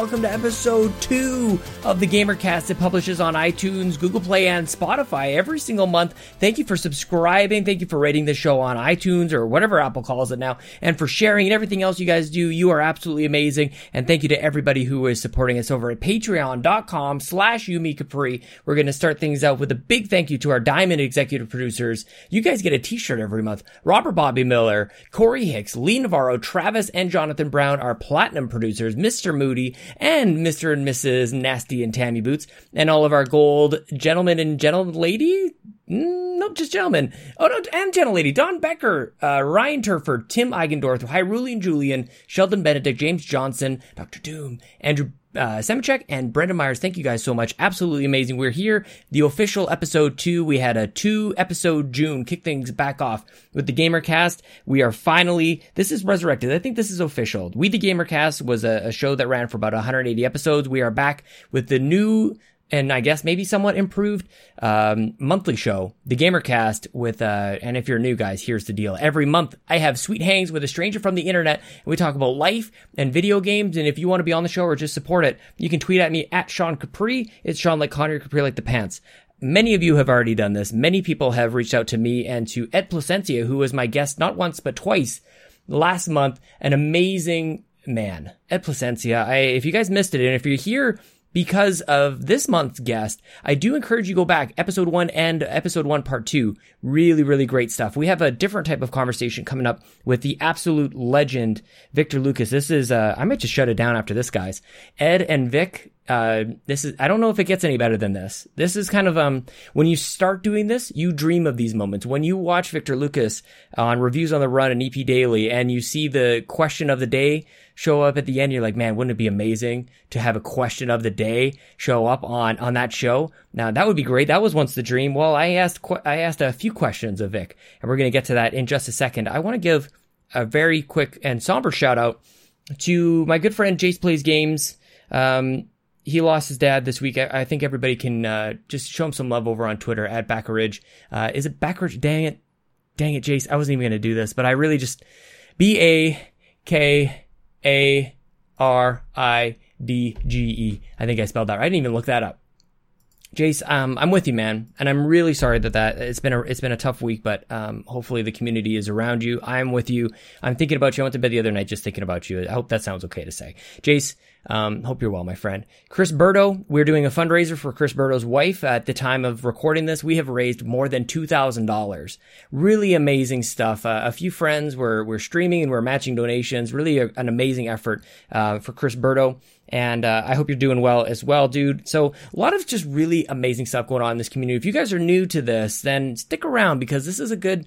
welcome to episode two of the Gamercast. It publishes on iTunes, Google Play, and Spotify every single month. Thank you for subscribing. Thank you for rating the show on iTunes or whatever Apple calls it now, and for sharing and everything else you guys do. You are absolutely amazing. And thank you to everybody who is supporting us over at patreon.com slash Yumi Capri. We're going to start things out with a big thank you to our Diamond executive producers. You guys get a t-shirt every month. Robert Bobby Miller, Corey Hicks, Lee Navarro, Travis, and Jonathan Brown are platinum producers, Mr. Moody, and Mr. and Mrs. Nasty and Tammy Boots, and all of our gold gentlemen and gentle lady. Mm, nope, just gentlemen. Oh no, and gentle lady. Don Becker, uh, Ryan Turford, Tim Eigendorf, Hyrulean Julian, Sheldon Benedict, James Johnson, Dr. Doom, Andrew uh, Semichek and Brendan Myers, thank you guys so much. Absolutely amazing. We're here, the official episode two. We had a two episode June, kick things back off with the Gamercast. We are finally, this is resurrected. I think this is official. We the Gamercast was a, a show that ran for about 180 episodes. We are back with the new and I guess maybe somewhat improved um, monthly show, the Gamercast. With uh, and if you're new, guys, here's the deal: every month I have sweet hangs with a stranger from the internet, and we talk about life and video games. And if you want to be on the show or just support it, you can tweet at me at Sean Capri. It's Sean like Connor Capri like the pants. Many of you have already done this. Many people have reached out to me and to Ed Placencia, who was my guest not once but twice last month. An amazing man, Ed Placencia. I, if you guys missed it, and if you're here because of this month's guest, I do encourage you go back episode one and episode one part two. Really, really great stuff. We have a different type of conversation coming up with the absolute legend, Victor Lucas. This is, uh, I might just shut it down after this, guys. Ed and Vic, uh, this is, I don't know if it gets any better than this. This is kind of, um, when you start doing this, you dream of these moments. When you watch Victor Lucas on Reviews on the Run and EP Daily and you see the question of the day show up at the end, you're like, man, wouldn't it be amazing to have a question of the day show up on, on that show? Now that would be great. That was once the dream. Well, I asked, I asked a few questions of Vic and we're going to get to that in just a second. I want to give a very quick and somber shout out to my good friend Jace Plays Games. Um, he lost his dad this week. I, think everybody can uh, just show him some love over on Twitter at Backeridge. Uh, is it Backeridge? Dang it, dang it, Jace. I wasn't even going to do this, but I really just B A K A R I D G E. I think I spelled that right. I didn't even look that up. Jace, um, I'm with you, man, and I'm really sorry that that it's been a it's been a tough week, but um, hopefully the community is around you. I'm with you. I'm thinking about you. I went to bed the other night just thinking about you. I hope that sounds okay to say, Jace. Um, hope you're well, my friend. Chris Burdo, we're doing a fundraiser for Chris Burdo's wife. At the time of recording this, we have raised more than two thousand dollars. Really amazing stuff. Uh, a few friends were were streaming and we're matching donations. Really a, an amazing effort uh, for Chris Burdo. And uh, I hope you're doing well as well, dude. So a lot of just really amazing stuff going on in this community. If you guys are new to this, then stick around because this is a good.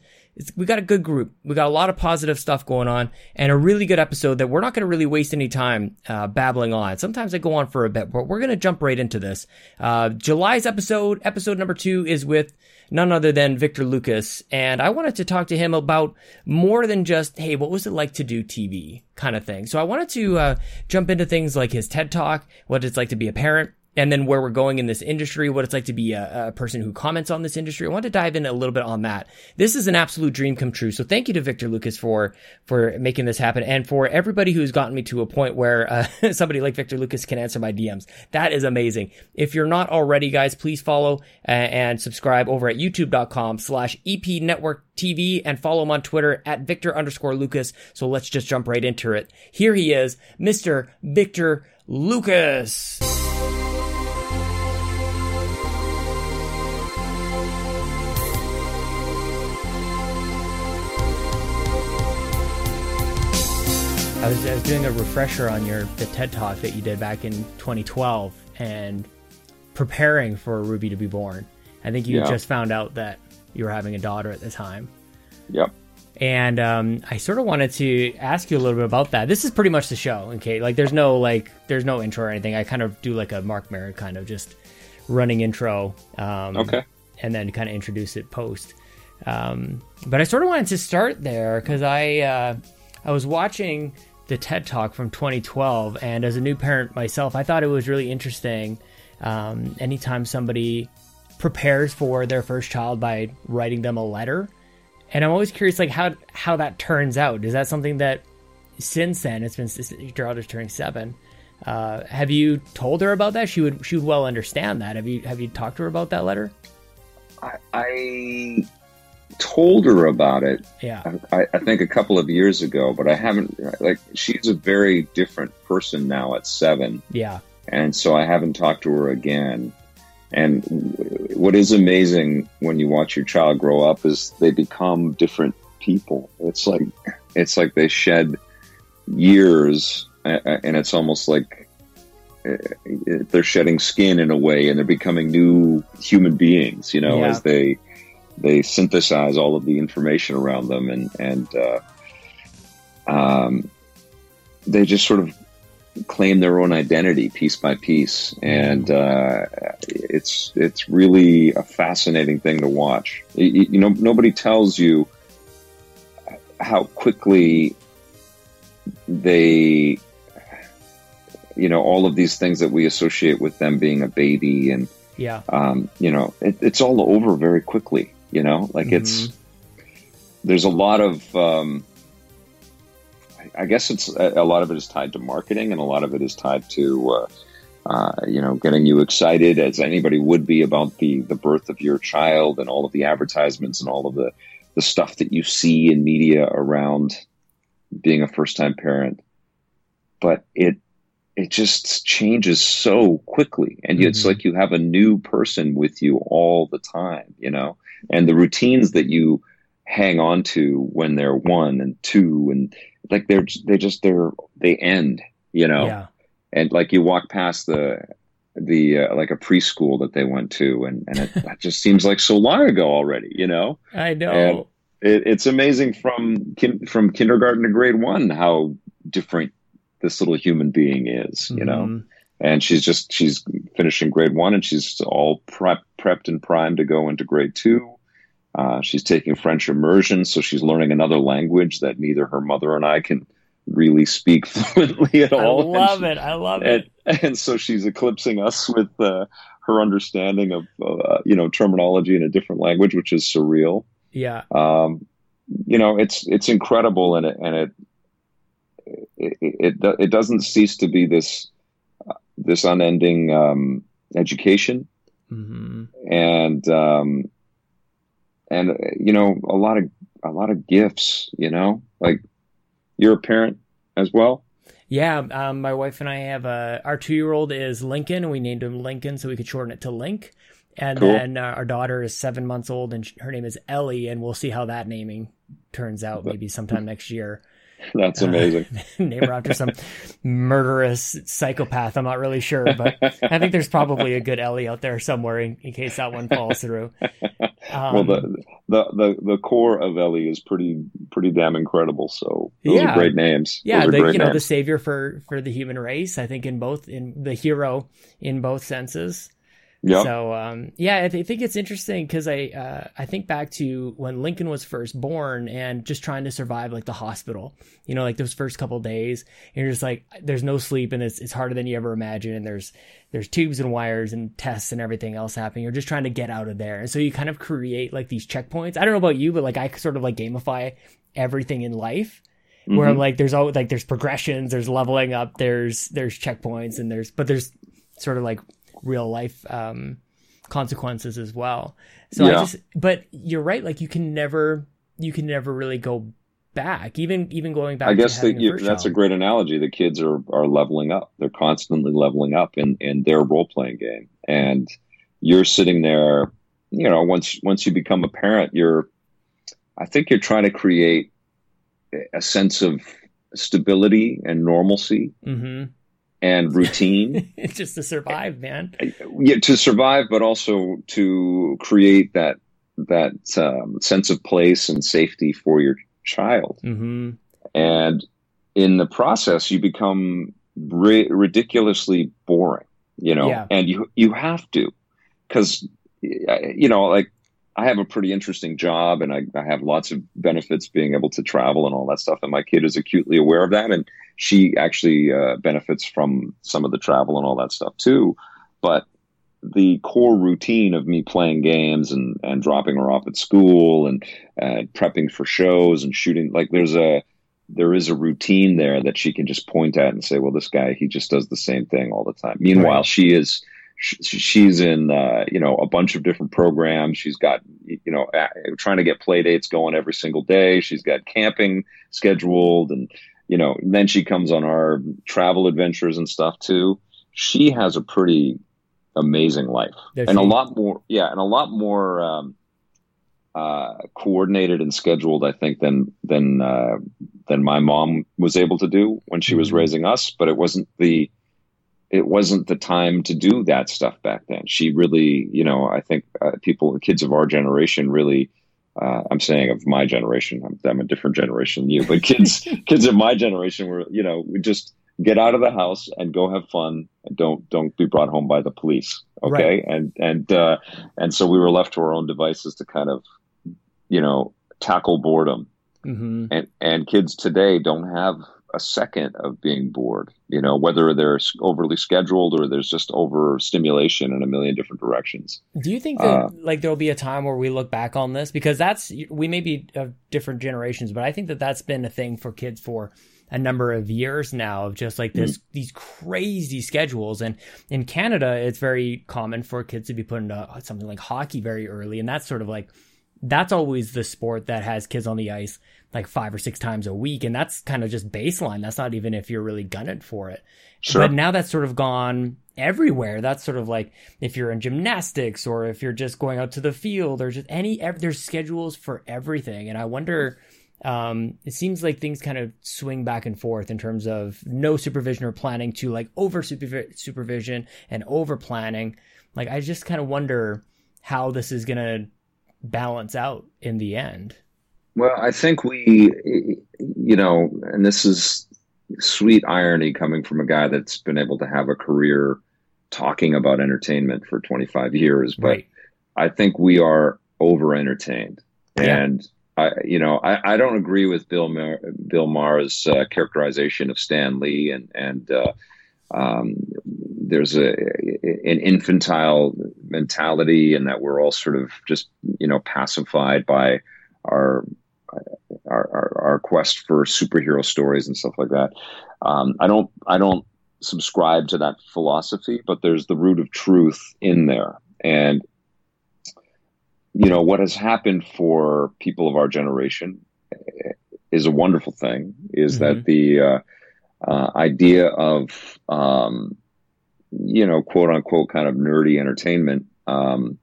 We got a good group. We got a lot of positive stuff going on, and a really good episode that we're not going to really waste any time uh, babbling on. Sometimes I go on for a bit, but we're going to jump right into this. Uh, July's episode, episode number two, is with none other than Victor Lucas. And I wanted to talk to him about more than just, hey, what was it like to do TV kind of thing. So I wanted to uh, jump into things like his TED Talk, what it's like to be a parent, and then where we're going in this industry, what it's like to be a, a, person who comments on this industry. I want to dive in a little bit on that. This is an absolute dream come true. So thank you to Victor Lucas for for making this happen, and for everybody who's gotten me to a point where uh, somebody like Victor Lucas can answer my DMs. That is amazing. If you're not already, guys, please follow uh, and subscribe over at YouTube.com/slash EP Network TV and follow him on Twitter at Victor underscore Lucas. So let's just jump right into it. Here he is, Mr. Victor Lucas. I was, I was doing a refresher on your the TED talk that you did back in 2012 and preparing for Ruby to be born. I think you Yeah. just found out that you were having a daughter at the time. Yep. And um, I sort of wanted to ask you a little bit about that. This is pretty much the show, okay? Like, there's no like, there's no intro or anything. I kind of do like a Marc Maron kind of just running intro, um, Okay. and then kind of introduce it post. Um, but I sort of wanted to start there because I uh, I was watching the TED Talk from 2012, and as a new parent myself, I thought it was really interesting. Um, anytime somebody prepares for their first child by writing them a letter And I'm always curious, like how how that turns out. Is that something that since then it's been your daughter's turning seven? Uh, have you told her about that? She would she would well understand that. Have you have you talked to her about that letter? I, I told her about it. Yeah, I, I, think a couple of years ago, but I haven't. Like she's a very different person now at seven. Yeah, and so I haven't talked to her again. And what is amazing when you watch your child grow up is they become different people. It's like it's like they shed years, and it's almost like uh, they're shedding skin in a way, and they're becoming new human beings. You know, yeah. as they they synthesize all of the information around them, and and uh, um, they just sort of claim their own identity piece by piece, and uh, it's it's really a fascinating thing to watch. You, you, know, nobody tells you how quickly they, you know, all of these things that we associate with them being a baby, and yeah, um, you know, it, it's all over very quickly. You know, like mm-hmm. it's there's a lot of um, I guess it's a, lot of it is tied to marketing, and a lot of it is tied to uh, uh, you know getting you excited as anybody would be about the the birth of your child and all of the advertisements and all of the the stuff that you see in media around being a first time parent. But it it just changes so quickly, and mm-hmm. it's like you have a new person with you all the time, you know, and the routines that you hang on to when they're one and two and like they're they just they're they end you know yeah. and like you walk past the the uh, like a preschool that they went to and and it that just seems like so long ago already you know i know it, it's amazing from kin, from kindergarten to grade one how different this little human being is mm-hmm. you know mm-hmm. And she's just she's finishing grade one and she's all prep, prepped and primed to go into grade two uh, she's taking French immersion, so she's learning another language that neither her mother and I can really speak fluently at all. I love it. I love and, it. And so she's eclipsing us with uh, her understanding of uh, you know terminology in a different language, which is surreal. Yeah. Um, you know, it's it's incredible, and it and it it, it, it doesn't cease to be this this unending um, education, mm-hmm. and um, and you know a lot of a lot of gifts you know like you're a parent as well? Yeah um, my wife and i have a our two-year-old is lincoln. And we named him lincoln so we could shorten it to link. And cool. then uh, our daughter is seven months old and her name is ellie and we'll see how that naming turns out maybe sometime next year That's amazing. Uh, name after some murderous psychopath. I'm not really sure, but I think there's probably a good Ellie out there somewhere in, in case that one falls through. Um, well, the, the the the core of Ellie is pretty pretty damn incredible. So those yeah. are great names. Yeah, the, you know the savior for for the human race. I think in both in the hero in both senses. Yeah. So um, yeah, I, th- think it's interesting because I uh, I think back to when Lincoln was first born and just trying to survive like the hospital. You know, like those first couple days, and you're just like, there's no sleep and it's it's harder than you ever imagine. And there's there's tubes and wires and tests and everything else happening. You're just trying to get out of there, and so you kind of create like these checkpoints. I don't know about you, but like I sort of like gamify everything in life. Mm-hmm. Where I'm like, there's always like there's progressions, there's leveling up, there's there's checkpoints, and there's but there's sort of like real life um, consequences as well. So yeah. I just, but you're right. Like you can never, you can never really go back. Even even going back. I guess that you, that's child. a great analogy. The kids are are leveling up. They're constantly leveling up in in their role playing game, and you're sitting there. You know, once once you become a parent, you're. I think you're trying to create a sense of stability and normalcy. Mm-hmm and routine. just to survive, man. Yeah, to survive, but also to create that that um, sense of place and safety for your child. Mm-hmm. And in the process, you become ri- ridiculously boring. You know, yeah. and you you have to because you know like I have a pretty interesting job and I, I, have lots of benefits being able to travel and all that stuff. And my kid is acutely aware of that. And she actually uh, benefits from some of the travel and all that stuff too. But the core routine of me playing games and and dropping her off at school and uh, prepping for shows and shooting like there's a there is a routine there that she can just point at and say well this guy he just does the same thing all the time meanwhile right. she is she's in uh, you know a bunch of different programs she's got you know trying to get play dates going every single day she's got camping scheduled and you know then she comes on our travel adventures and stuff too she has a pretty amazing life Does and she? a lot more yeah and a lot more um, uh, coordinated and scheduled i think than than uh, than my mom was able to do when she was mm-hmm. raising us but it wasn't the it wasn't the time to do that stuff back then she really you know i think uh, people kids of our generation really uh, I'm saying of my generation. I'm, I'm, a different generation than you, but kids, kids of my generation were, you know, we just get out of the house and go have fun and don't don't be brought home by the police okay right. and and uh, and so we were left to our own devices to kind of you know tackle boredom mm-hmm. and and kids today don't have a second of being bored you know whether they're overly scheduled or there's just overstimulation in a million different directions do you think that uh, like there'll be a time where we look back on this because that's we may be of different generations but i think that that's been a thing for kids for a number of years now of just like this mm-hmm. these crazy schedules. And in Canada, it's very common for kids to be put into something like hockey very early, and that's sort of like that's always the sport that has kids on the ice like five or six times a week, and that's kind of just baseline. That's not even if you're really gunning for it. Sure. But now that's sort of gone everywhere. That's sort of like if you're in gymnastics or if you're just going out to the field or just any, there's schedules for everything. And I wonder um, it seems like things kind of swing back and forth in terms of no supervision or planning to like over supervision and over planning. Like, I just kind of wonder how this is going to balance out in the end. Well, I think we, you know, and this is sweet irony coming from a guy that's been able to have a career talking about entertainment for 25 years, but right. I think we are over entertained. Yeah. And I, you know, I, I don't agree with Bill Mar- Bill Maher's uh, characterization of Stan Lee, and and uh, um, there's a an infantile mentality, and that we're all sort of just you know pacified by our our, our, our quest for superhero stories and stuff like that. Um, I don't I don't subscribe to that philosophy, but there's the root of truth in there, and you know, what has happened for people of our generation is a wonderful thing, is mm-hmm. that the uh, uh, idea of, um, you know, quote unquote, kind of nerdy entertainment um,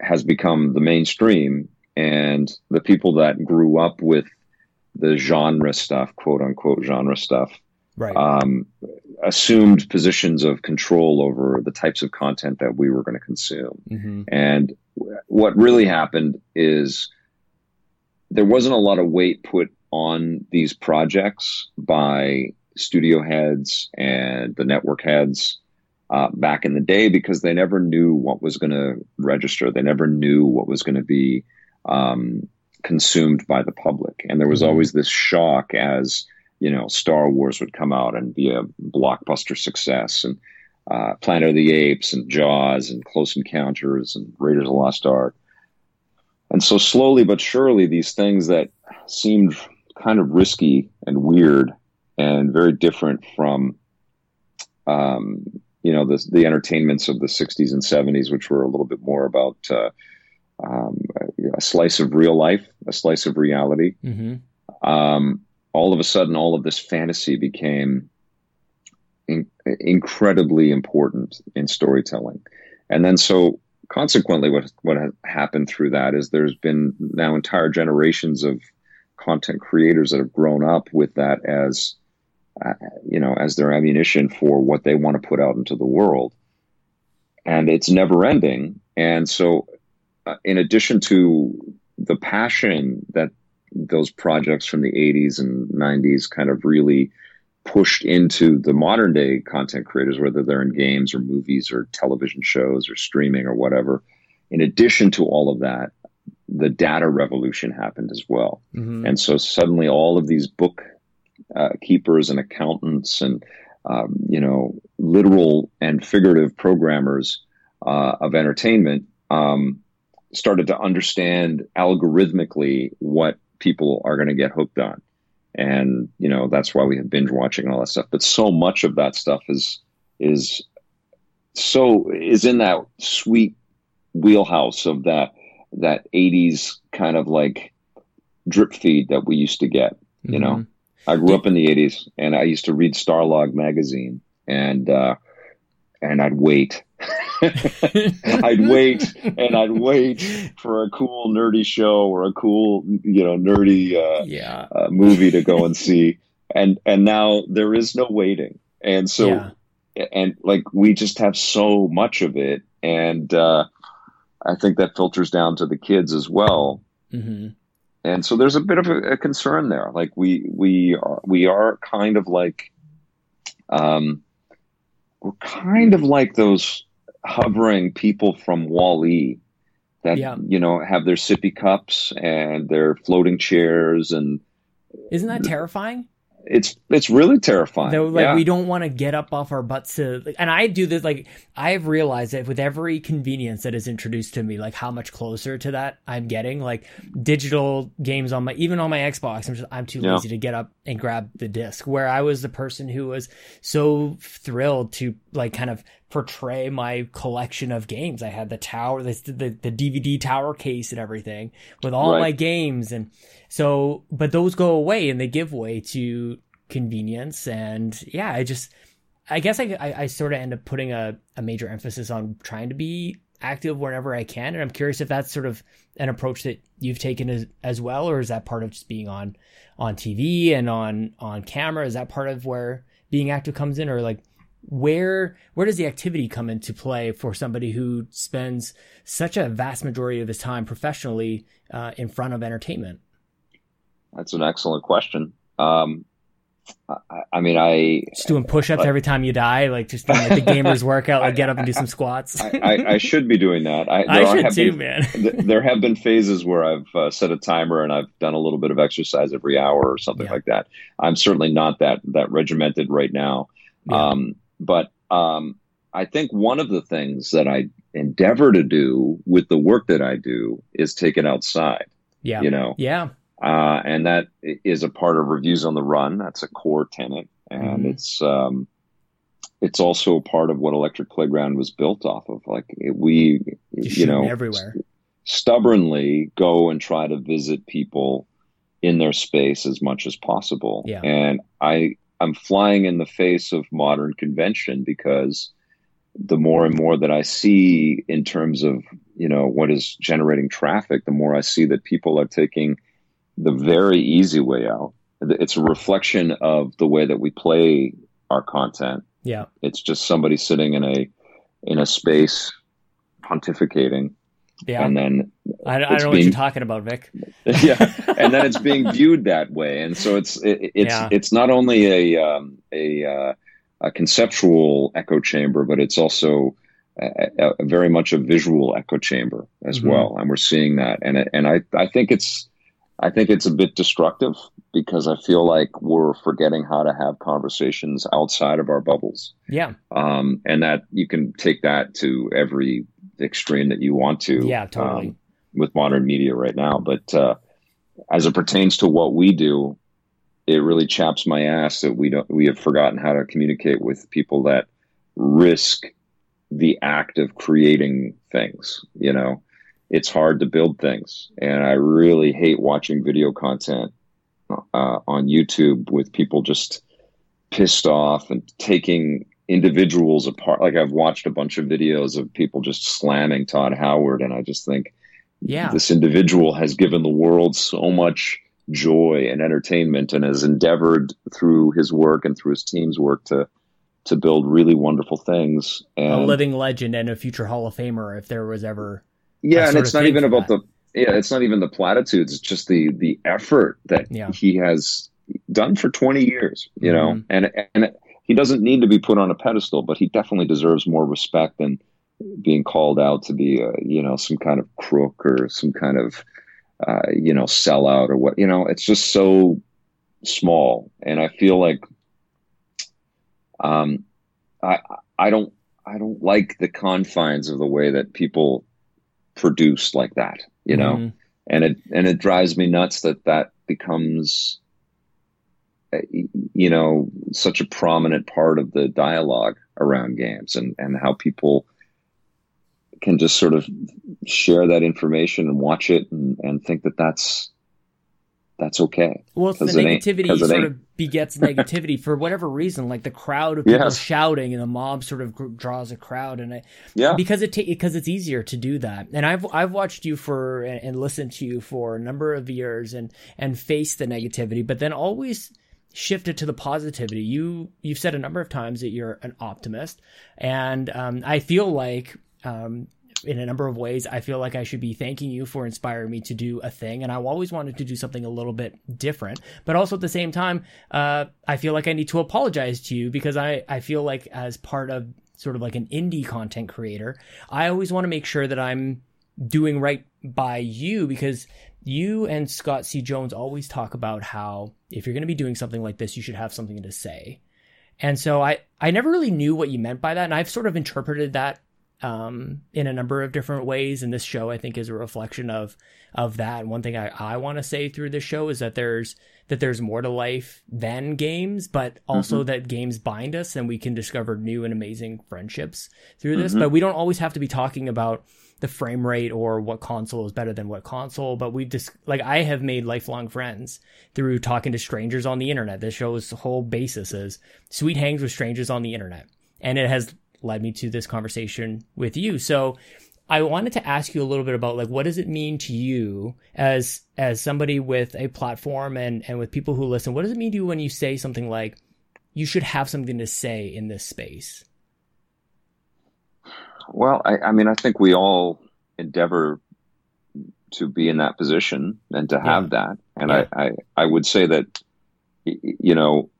has become the mainstream. And the people that grew up with the genre stuff, quote unquote, genre stuff, right. um, assumed positions of control over the types of content that we were going to consume. Mm-hmm. And what really happened is there wasn't a lot of weight put on these projects by studio heads and the network heads uh, back in the day because they never knew what was going to register. They never knew what was going to be um, consumed by the public. And there was mm-hmm. always this shock as, you know, Star Wars would come out and be a blockbuster success. And uh, Planet of the Apes and Jaws and Close Encounters and Raiders of the Lost Ark. And so slowly but surely, these things that seemed kind of risky and weird and very different from, um, you know, the, the entertainments of the 60s and 70s, which were a little bit more about uh, um, a slice of real life, a slice of reality. Mm-hmm. Um, all of a sudden, all of this fantasy became in, incredibly important in storytelling. And then so consequently what what has happened through that is there's been now entire generations of content creators that have grown up with that as you know as their ammunition for what they want to put out into the world and it's never ending and so uh, in addition to the passion that those projects from the 80s and 90s kind of really pushed into the modern day content creators, whether they're in games or movies or television shows or streaming or whatever. In addition to all of that, the data revolution happened as well. Mm-hmm. And so suddenly all of these book uh, keepers and accountants and, um, you know, literal and figurative programmers uh, of entertainment, um, started to understand algorithmically what people are going to get hooked on. And, you know, that's why we have binge watching and all that stuff. But so much of that stuff is, is so, is in that sweet wheelhouse of that, that 80s kind of like drip feed that we used to get, you mm-hmm. know? I grew up in the 80s and I used to read Starlog magazine and, uh, and I'd wait. I'd wait and I'd wait for a cool nerdy show or a cool, you know, nerdy uh, yeah. uh, movie to go and see. And and now there is no waiting. And so yeah. and like we just have so much of it and uh, I think that filters down to the kids as well. Mm-hmm. And so there's a bit of a, a concern there. Like we we are, we are kind of like um we're kind of like those hovering people from Wall-E that yeah. you know have their sippy cups and their floating chairs and isn't that terrifying it's it's really terrifying. Though, like yeah. we don't want to get up off our butts to, like, and I do this. Like I've realized that with every convenience that is introduced to me, like how much closer to that I'm getting. Like digital games on my, even on my Xbox, I'm just I'm too lazy to get up and grab the disc. Where I was the person who was so thrilled to like kind of portray my collection of games. I had the tower, the the, the DVD tower case and everything with all right. my games and so, but those go away and they give way to convenience. And yeah, I just, I guess I, I, I sort of end up putting a, a major emphasis on trying to be active whenever I can. And I'm curious if that's sort of an approach that you've taken as, as well, or is that part of just being on, on TV and on, on camera? Is that part of where being active comes in or like, where where does the activity come into play for somebody who spends such a vast majority of his time professionally uh, in front of entertainment? That's an excellent question. Um, I, I, mean, I just doing push-ups every time you die, like just doing like the gamers workout, like get up and do some squats. I, I, should be doing that. I, I should too, been, man. there have been phases where I've uh, set a timer and I've done a little bit of exercise every hour or something yeah. like that. I'm certainly not that that regimented right now, yeah. um, but um, I think one of the things that I endeavor to do with the work that I do is take it outside. Yeah, you know, yeah. Uh, and that is a part of reviews on the run. That's a core tenet, and mm-hmm. it's um, it's also a part of what Electric Playground was built off of. Like it, we, you, you know, everywhere stubbornly go and try to visit people in their space as much as possible. Yeah. And I I'm flying in the face of modern convention because the more and more that I see in terms of you know what is generating traffic, the more I see that people are taking the very easy way out. It's a reflection of the way that we play our content. Yeah. It's just somebody sitting in a in a space pontificating. Yeah. And then I, I don't know being, what you're talking about, Vic. yeah. And then it's being viewed that way. And so it's it, it's yeah. it's not only a um, a uh, a conceptual echo chamber, but it's also a, a very much a visual echo chamber as mm-hmm. well. And we're seeing that. And and I I think it's I think it's a bit destructive because I feel like we're forgetting how to have conversations outside of our bubbles. Yeah. Um, and that you can take that to every extreme that you want to. Yeah, totally. Um, with modern media right now. But uh, as it pertains to what we do, it really chaps my ass that we don't we have forgotten how to communicate with people that risk the act of creating things, you know it's hard to build things. And I really hate watching video content uh, on YouTube with people just pissed off and taking individuals apart. Like I've watched a bunch of videos of people just slamming Todd Howard, and I just think, yeah, this individual has given the world so much joy and entertainment, and has endeavored through his work and through his team's work to to build really wonderful things. And, a living legend and a future Hall of Famer, if there was ever yeah, and it's not even about that. the yeah, it's not even the platitudes. It's just the the effort that yeah. he has done for 20 years, you mm-hmm. know, and and he doesn't need to be put on a pedestal, but he definitely deserves more respect than being called out to be, a, you know, some kind of crook or some kind of, uh, you know, sellout or what. You know, it's just so small, and I feel like, um, I I don't I, don't like the confines of the way that people produce like that, you know, mm-hmm. and it and it drives me nuts that that becomes, Uh, you know, such a prominent part of the dialogue around games and and how people can just sort of share that information and watch it and, and think that that's that's okay. Well, it's the negativity sort of begets negativity for whatever reason. Like the crowd of people yes. shouting, and the mob sort of draws a crowd, and I, yeah, because it because it's easier to do that. And I've I've watched you for and, and listened to you for a number of years, and and faced the negativity, but then always shifted to the positivity. You you've said a number of times that you're an optimist, and um, I feel like um, in a number of ways. I feel like I should be thanking you for inspiring me to do a thing. And I always wanted to do something a little bit different. But also at the same time, uh, I feel like I need to apologize to you because I, I feel like as part of sort of like an indie content creator, I always want to make sure that I'm doing right by you because you and Scott C. Jones always talk about how if you're going to be doing something like this, you should have something to say. And so I, I never really knew what you meant by that. And I've sort of interpreted that um, in a number of different ways. And this show, I think, is a reflection of of that. And one thing I, I want to say through this show is that there's that there's more to life than games, but also mm-hmm. that games bind us and we can discover new and amazing friendships through this. Mm-hmm. But we don't always have to be talking about the frame rate or what console is better than what console. But we've just like I have made lifelong friends through talking to strangers on the internet. This show's whole basis is sweet hangs with strangers on the internet. And it has led me to this conversation with you. So I wanted to ask you a little bit about like what does it mean to you as as somebody with a platform and and with people who listen? What does it mean to you when you say something like you should have something to say in this space? Well, I, I mean, I think we all endeavor to be in that position and to have yeah. that. And yeah. I, I, I would say that, you know,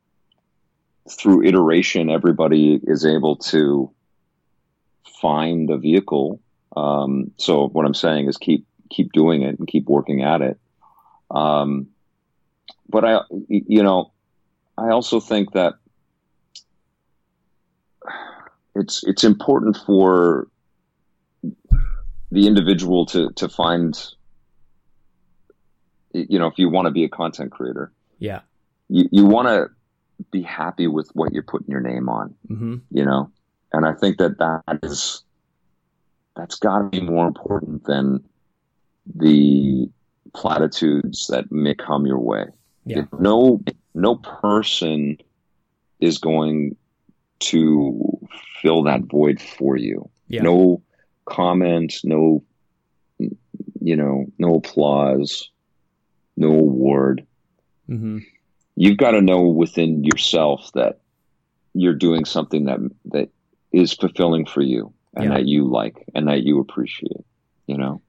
through iteration, everybody is able to find a vehicle. Um, so what I'm saying is keep keep doing it and keep working at it. Um, but I, you know, I also think that it's it's important for the individual to to find you know if you want to be a content creator yeah you, you want to be happy with what you're putting your name on, mm-hmm. you know? And I think that that is, that's got to be more important than the platitudes that may come your way. Yeah. No, no person is going to fill that void for you. Yeah. No comment, no, you know, no applause, no award. Mm-hmm you've got to know within yourself that you're doing something that that is fulfilling for you and yeah. that you like and that you appreciate you know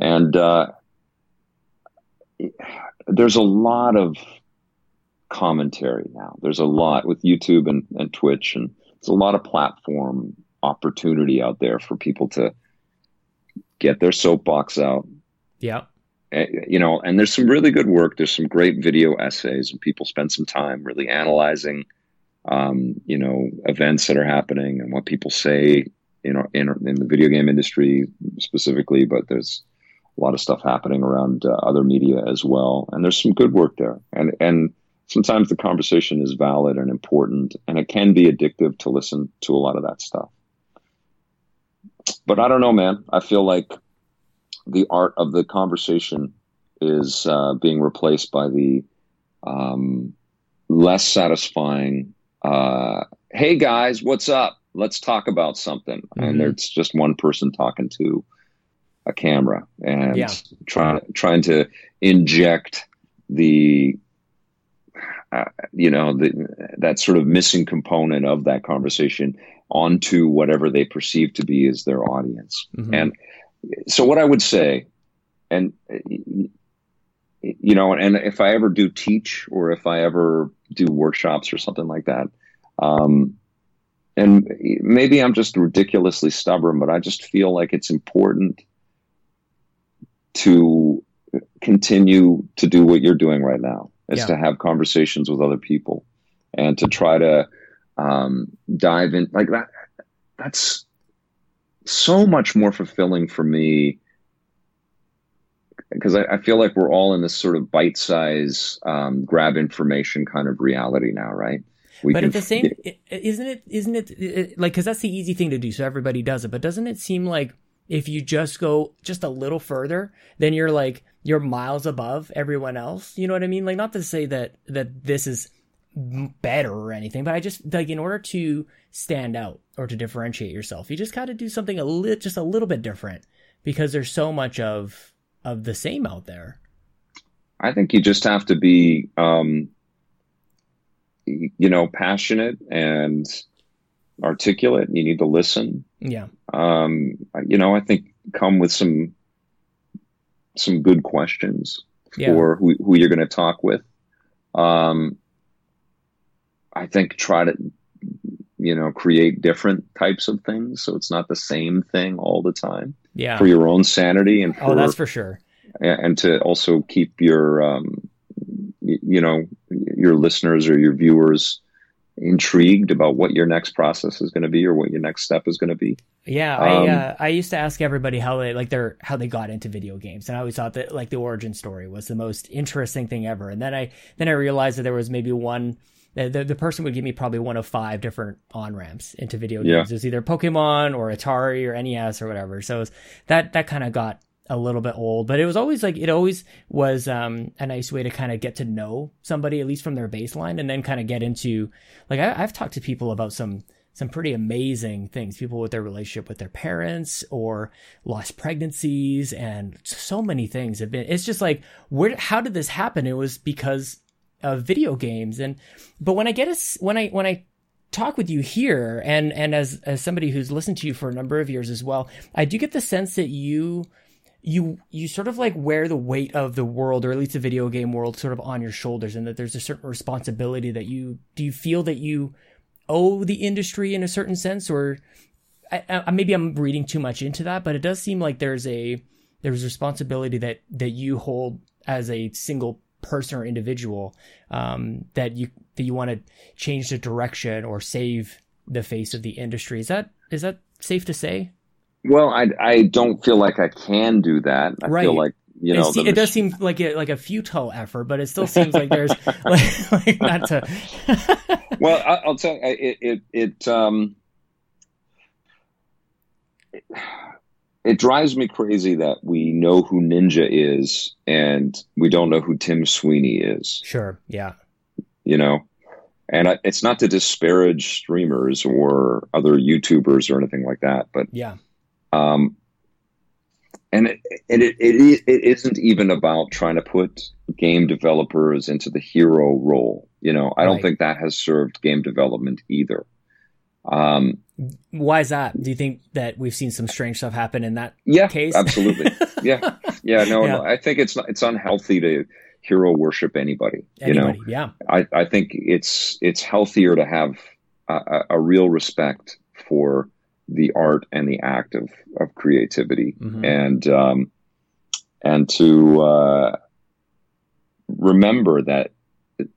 and uh, there's a lot of commentary now there's a lot with youtube and, and twitch and there's a lot of platform opportunity out there for people to get their soapbox out yeah Eh, you know, and there's some really good work. There's some great video essays, and people spend some time really analyzing, um, you know, events that are happening and what people say in, in in the video game industry specifically. But there's a lot of stuff happening around uh, other media as well, and there's some good work there. And and sometimes the conversation is valid and important, and it can be addictive to listen to a lot of that stuff. But I don't know, man. I feel like the art of the conversation is uh, being replaced by the um, less satisfying uh, hey guys what's up let's talk about something mm-hmm. and it's just one person talking to a camera and yeah. trying trying to inject the uh, you know the, that sort of missing component of that conversation onto whatever they perceive to be as their audience mm-hmm. and so what I would say, and you know, and if I ever do teach or if I ever do workshops or something like that, um, and maybe I'm just ridiculously stubborn, but I just feel like it's important to continue to do what you're doing right now, is yeah. to have conversations with other people and to try to um, dive in like that that's so much more fulfilling for me because I, I, feel like we're all in this sort of bite size um, grab information kind of reality now, right? We but at the same, isn't it? Isn't it like because that's the easy thing to do, so everybody does it. But doesn't it seem like if you just go just a little further, then you're like you're miles above everyone else. You know what I mean? Like not to say that that this is better or anything, but I just like in order to stand out or to differentiate yourself, you just got to do something a little, just a little bit different because there's so much of of the same out there. I think you just have to be, um, you know, passionate and articulate. You need to listen. Yeah. Um, you know, I think come with some some good questions for who, who you're going to talk with. Um, I think try to you know create different types of things so it's not the same thing all the time yeah for your own sanity and for, oh that's for sure and to also keep your um, you know your listeners or your viewers intrigued about what your next process is going to be or what your next step is going to be yeah um, i uh, i used to ask everybody how they like their how they got into video games and i always thought that like the origin story was the most interesting thing ever and then i then i realized that there was maybe one the, the person would give me probably one of five different on ramps into video games. Yeah. It was either Pokemon or Atari or NES or whatever. So was, that that kind of got a little bit old, but it was always like it always was um, a nice way to kind of get to know somebody at least from their baseline, and then kind of get into like I, I've talked to people about some some pretty amazing things. People with their relationship with their parents or lost pregnancies and so many things have been. It's just like where how did this happen? It was because of video games. And but when I get a when I when I talk with you here, and and as as somebody who's listened to you for a number of years as well, I do get the sense that you you you sort of like wear the weight of the world or at least the video game world sort of on your shoulders and that there's a certain responsibility that you do you feel that you owe the industry in a certain sense or I, I, maybe I'm reading too much into that but it does seem like there's a there's responsibility that that you hold as a single person or individual um, that you that you want to change the direction or save the face of the industry. Is that is that safe to say? Well, I I don't feel like I can do that. I right. feel like you know, it does seem like a, like a futile effort, but it still seems like there's like, like not to. well, I, will tell you, it it, it um. It, it drives me crazy that we know who Ninja is and we don't know who Tim Sweeney is. Sure. Yeah. You know, and I, it's not to disparage streamers or other YouTubers or anything like that, but yeah. Um, and it, and it, it, it isn't even about trying to put game developers into the hero role. You know, I don't think that has served game development either. Um, Why is that? Do you think that we've seen some strange stuff happen in that yeah, case? absolutely. Yeah, yeah. No, yeah. no. I think it's it's unhealthy to hero worship anybody. anybody you know, yeah. I I think it's it's healthier to have a, a real respect for the art and the act of of creativity, mm-hmm. and um, and to uh, remember that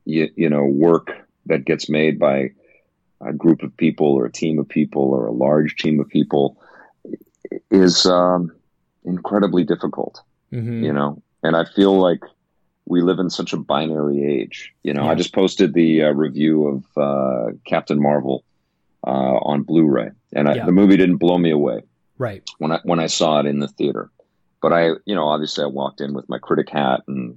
you, you know work that gets made by a group of people or a team of people or a large team of people is um, incredibly difficult, mm-hmm. you know. And I feel like we live in such a binary age. You know, yeah. I just posted the uh, review of uh, Captain Marvel uh, on Blu-ray, and I, yeah. the movie didn't blow me away. Right when I when I saw it in the theater, but I, you know, obviously I walked in with my critic hat, and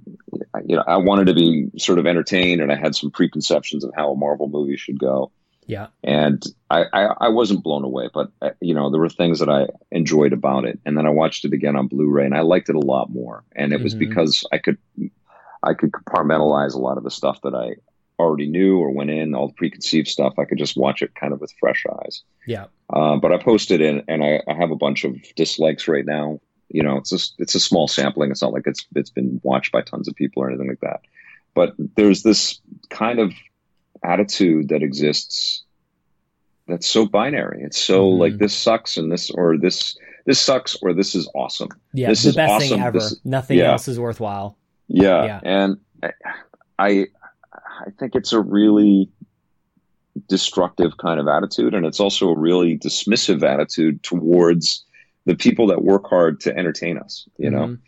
you know, I wanted to be sort of entertained, and I had some preconceptions of how a Marvel movie should go. Yeah. And I, I, I, wasn't blown away, but uh, you know, there were things that I enjoyed about it. And then I watched it again on Blu-ray and I liked it a lot more. And it was mm-hmm. because I could, I could compartmentalize a lot of the stuff that I already knew or went in, all the preconceived stuff. I could just watch it kind of with fresh eyes. Yeah. Uh, but I posted it and I, I have a bunch of dislikes right now. You know, it's just, it's a small sampling. It's not like it's, it's been watched by tons of people or anything like that. But there's this kind of attitude that exists that's so binary. It's so mm-hmm. like this sucks and this or this this sucks or this is awesome. Yeah, this the is best awesome. thing ever. This, Nothing yeah. else is worthwhile. Yeah, yeah. and I I think it's a really destructive kind of attitude, and it's also a really dismissive attitude towards the people that work hard to entertain us. You know. Mm-hmm.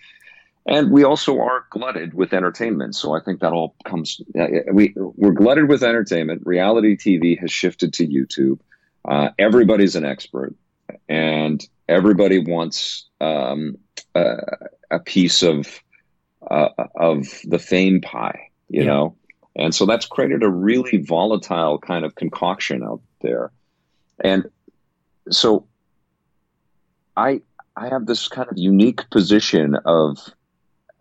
And we also are glutted with entertainment, so I think that all comes. Uh, we we're glutted with entertainment. Reality TV has shifted to YouTube. Uh, everybody's an expert, and everybody wants um, a, a, piece of uh, of the fame pie, you yeah. know. And so that's created a really volatile kind of concoction out there. And so I I have this kind of unique position of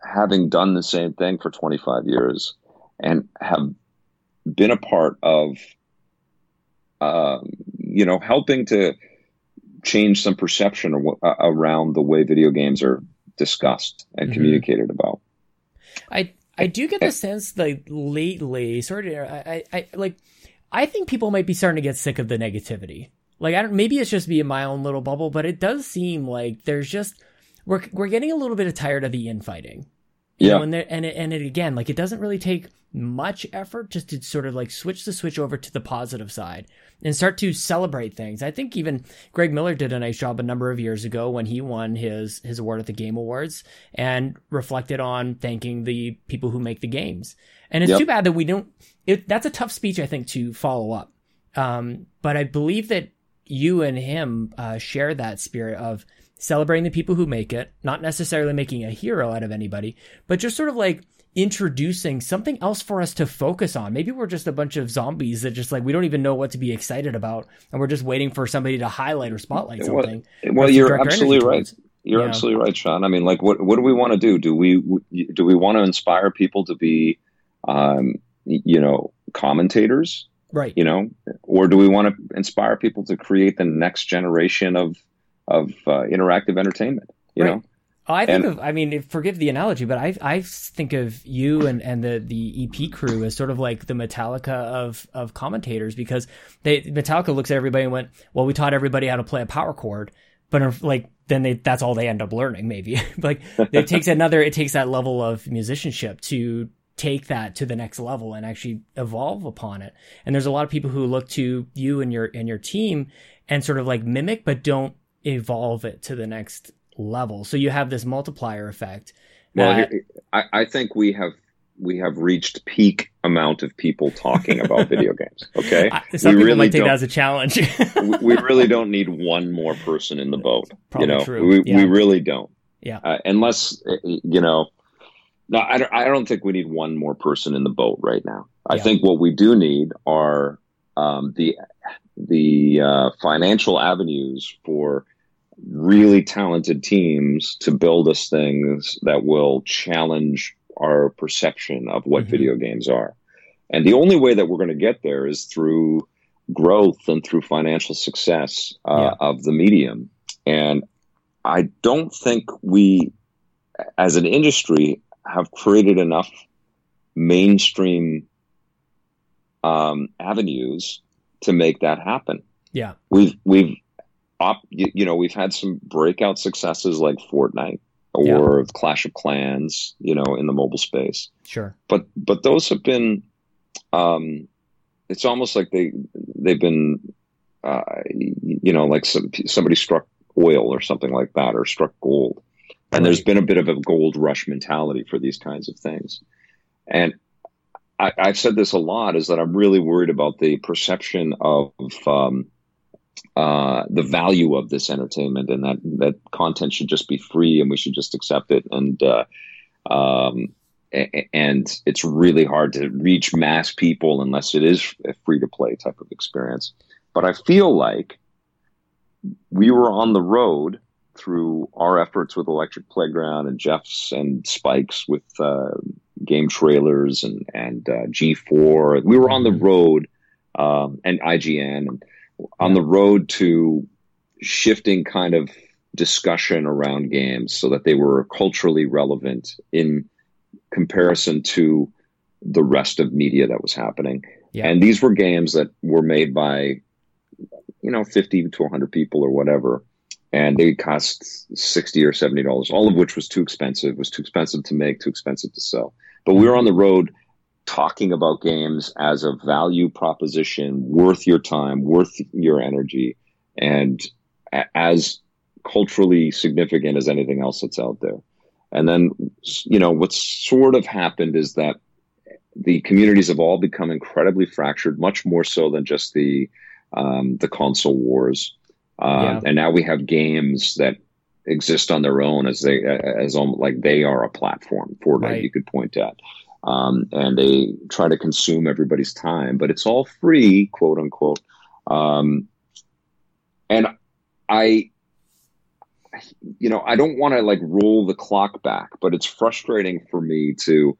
having done the same thing for 25 years and have been a part of um, you know helping to change some perception uh, around the way video games are discussed and mm-hmm. communicated about. I I do get the eh. sense that lately, sort of, I, I, I like, I think people might be starting to get sick of the negativity. Like, I don't, maybe it's just me in my own little bubble, but it does seem like there's just, we're, we're getting a little bit tired of the infighting. You yeah. Know, and, there, and, it, and it, again, like, it doesn't really take much effort just to sort of like switch the switch over to the positive side and start to celebrate things. I think even Greg Miller did a nice job a number of years ago when he won his his award at the Game Awards and reflected on thanking the people who make the games. And it's yep. too bad that we don't. It, that's a tough speech, I think, to follow up. Um, but I believe that you and him uh, share that spirit of celebrating the people who make it, not necessarily making a hero out of anybody, but just sort of like introducing something else for us to focus on. Maybe we're just a bunch of zombies that just like we don't even know what to be excited about, and we're just waiting for somebody to highlight or spotlight something. Well, well you're absolutely right. You're yeah. absolutely right, Sean. I mean, like, what what do we want to do? Do we do we want to inspire people to be, um, you know, commentators? Right. You know, or do we want to inspire people to create the next generation of of uh, interactive entertainment? You right. know. I think and, of, I mean, forgive the analogy, but I I think of you and, and the, the EP crew as sort of like the Metallica of, of commentators because they Metallica looks at everybody and went, well, we taught everybody how to play a power chord, but like then they that's all they end up learning maybe. like it takes another it takes that level of musicianship to take that to the next level and actually evolve upon it. And there's a lot of people who look to you and your and your team and sort of like mimic but don't evolve it to the next level. So you have this multiplier effect. Well, I, I think we have we have reached peak amount of people talking about video games. Okay, some we people really might take that as a challenge. we, really don't need one more person in the boat. Probably you know, true. We, yeah. we really don't. Yeah, uh, unless uh, you know. No, I don't, I don't think we need one more person in the boat right now. I yeah. think what we do need are um, the the uh, financial avenues for really talented teams to build us things that will challenge our perception of what mm-hmm. video games are. And the only way that we're going to get there is through growth and through financial success uh, yeah. of the medium. And I don't think we, as an industry, have created enough mainstream um, avenues to make that happen. Yeah, we've we've op, you, know, we've had some breakout successes like Fortnite or yeah. Clash of Clans, you know, in the mobile space. Sure. But but those have been, um, it's almost like they they've been, uh, you know, like some, somebody struck oil or something like that, or struck gold. And right. there's been a bit of a gold rush mentality for these kinds of things. And I, have said this a lot is that I'm really worried about the perception of um, uh, the value of this entertainment and that that content should just be free and we should just accept it and uh, um, and it's really hard to reach mass people unless it is a free to play type of experience. But I feel like we were on the road through our efforts with Electric Playground and Geoff's and Spike's with uh, game trailers and and uh, G4. We were on the mm-hmm. road um, and IGN and on the road to shifting kind of discussion around games so that they were culturally relevant in comparison to the rest of media that was happening. Yeah. And these were games that were made by, you know, 50 to 100 people or whatever. And they cost 60 or $70, all of which was too expensive, it was too expensive to make, too expensive to sell. But we were on the road talking about games as a value proposition worth your time, worth your energy, and as culturally significant as anything else that's out there. And then, you know, what's sort of happened is that the communities have all become incredibly fractured, much more so than just the um, the console wars. Uh, yeah. And now we have games that exist on their own as they as almost like they are a platform. Fortnite, right. you could point at. Um, and they try to consume everybody's time, but it's all free, quote unquote. Um, and I, you know, I don't want to like roll the clock back, but it's frustrating for me to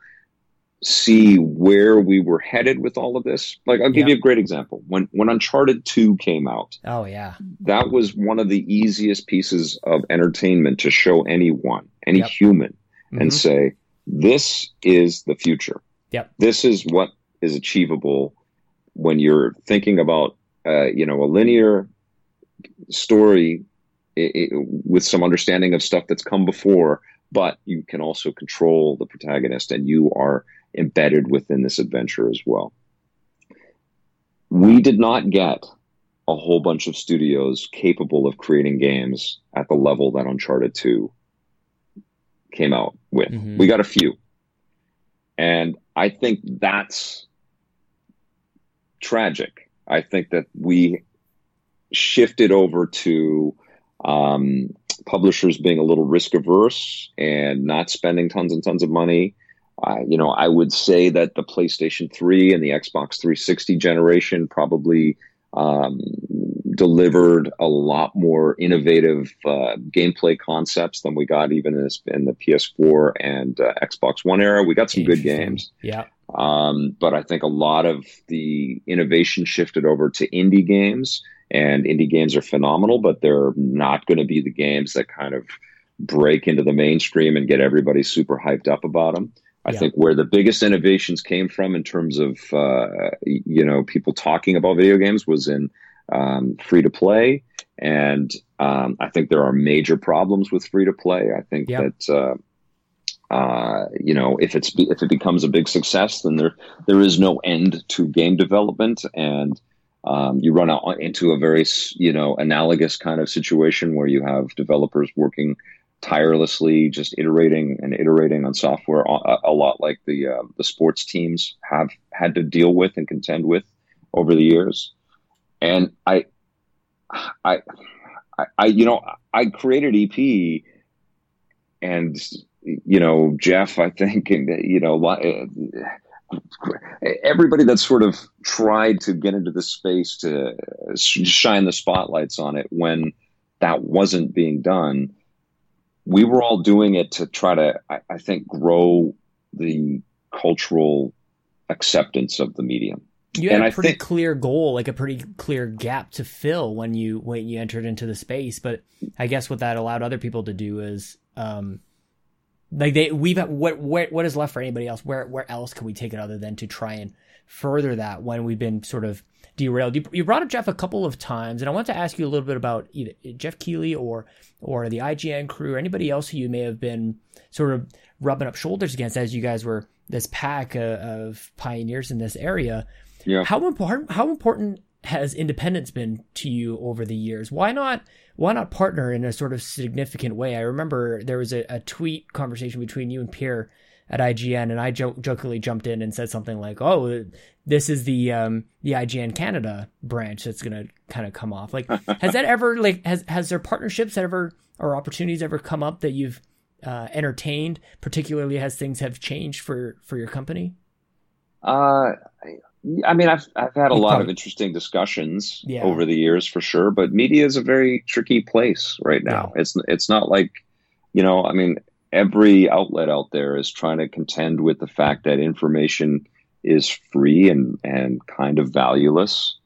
see where we were headed with all of this. Like I'll give yeah. you a great example. When when Uncharted 2 came out. Oh yeah. That was one of the easiest pieces of entertainment to show anyone, any yep. human mm-hmm. and say this is the future. Yep. This is what is achievable when you're thinking about uh, you know a linear story it, it, with some understanding of stuff that's come before but you can also control the protagonist and you are embedded within this adventure as well. We did not get a whole bunch of studios capable of creating games at the level that Uncharted 2 came out with. Mm-hmm. We got a few. And I think that's tragic. I think that we shifted over to um, publishers being a little risk averse and not spending tons and tons of money. Uh, you know, I would say that the PlayStation 3 and the Xbox 360 generation probably um, delivered a lot more innovative uh, gameplay concepts than we got even in, this, in the PS4 and uh, Xbox One era. We got some good games. Yeah. Um, but I think a lot of the innovation shifted over to indie games and indie games are phenomenal, but they're not going to be the games that kind of break into the mainstream and get everybody super hyped up about them. I yeah. think where the biggest innovations came from in terms of uh, you know people talking about video games was in um, free to play, and um, I think there are major problems with free to play. I think yeah. that. Uh, uh, you know, if it's if it becomes a big success, then there there is no end to game development, and um, you run out into a very you know analogous kind of situation where you have developers working tirelessly, just iterating and iterating on software a, a lot like the uh, the sports teams have had to deal with and contend with over the years. And I, I, I, you know, I created EP, and you know, Geoff, I think, and you know, everybody that sort of tried to get into this space to shine the spotlights on it when that wasn't being done, we were all doing it to try to, I, I think, grow the cultural acceptance of the medium. You had and a pretty think, clear goal, like a pretty clear gap to fill when you when you entered into the space. But I guess what that allowed other people to do is um, like they we've what what what is left for anybody else where where else can we take it other than to try and further that when we've been sort of derailed. You, you brought up geoff a couple of times and i want to ask you a little bit about either geoff keighley or or the ign crew or anybody else who you may have been sort of rubbing up shoulders against as you guys were this pack of, of pioneers in this area. Yeah. How important how important has independence been to you over the years? Why not why not partner in a sort of significant way? I remember there was a, a tweet conversation between you and Pierre at IGN, and I jo- jokingly jumped in and said something like, "Oh, this is the um, the IGN Canada branch that's going to kind of come off." Like, has that ever like has has there partnerships ever or opportunities ever come up that you've uh, entertained, particularly as things have changed for for your company? Uh, I mean, I've I've had a lot of interesting discussions yeah. over the years for sure, but media is a very tricky place right now. Yeah. It's it's not like, you know, I mean, every outlet out there is trying to contend with the fact that information is free and and kind of valueless.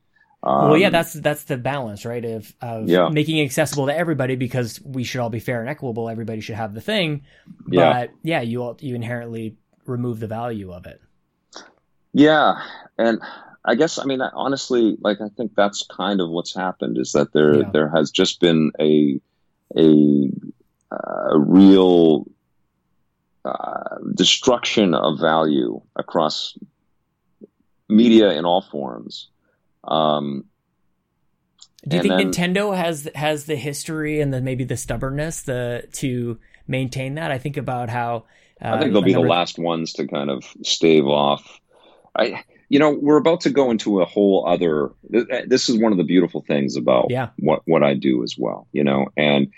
Um, well, yeah, um, that's that's the balance, right? Of of yeah. making it accessible to everybody because we should all be fair and equitable. Everybody should have the thing, but yeah, yeah you all, you inherently remove the value of it. Yeah, and I guess I mean honestly, like I think that's kind of what's happened is that there yeah. there has just been a a, a real uh, destruction of value across media in all forms. Um, Do you think then, Nintendo has has the history and the maybe the stubbornness the to maintain that? I think about how uh, I think they'll be the last ones to kind of stave off. I you know we're about to go into a whole other. This is one of the beautiful things about yeah. what what I do as well. You know, and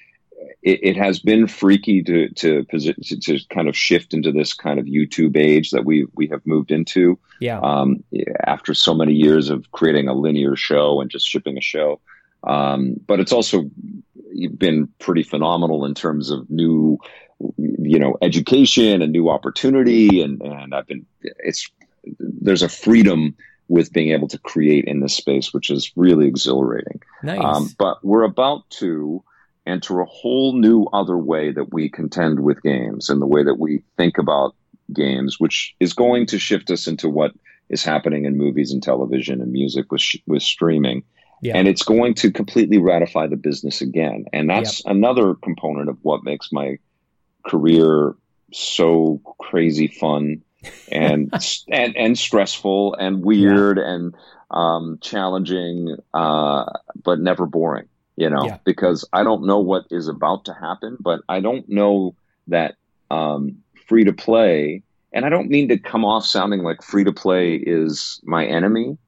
it, it, has been freaky to, to to to kind of shift into this kind of YouTube age that we we have moved into. Yeah. Um, after so many years of creating a linear show and just shipping a show, um, but it's also been pretty phenomenal in terms of new, you know, education and new opportunity. And and I've been it's there's a freedom with being able to create in this space, which is really exhilarating. Nice. Um, but we're about to enter a whole new other way that we contend with games and the way that we think about games, which is going to shift us into what is happening in movies and television and music with sh- with streaming. Yeah. And it's going to completely ratify the business again. And that's yep. another component of what makes my career so crazy fun and and and stressful and weird yeah. and um, challenging, uh, but never boring you know, yeah. because I don't know what is about to happen, but I don't know that um, free to play, and I don't mean to come off sounding like free to play is my enemy.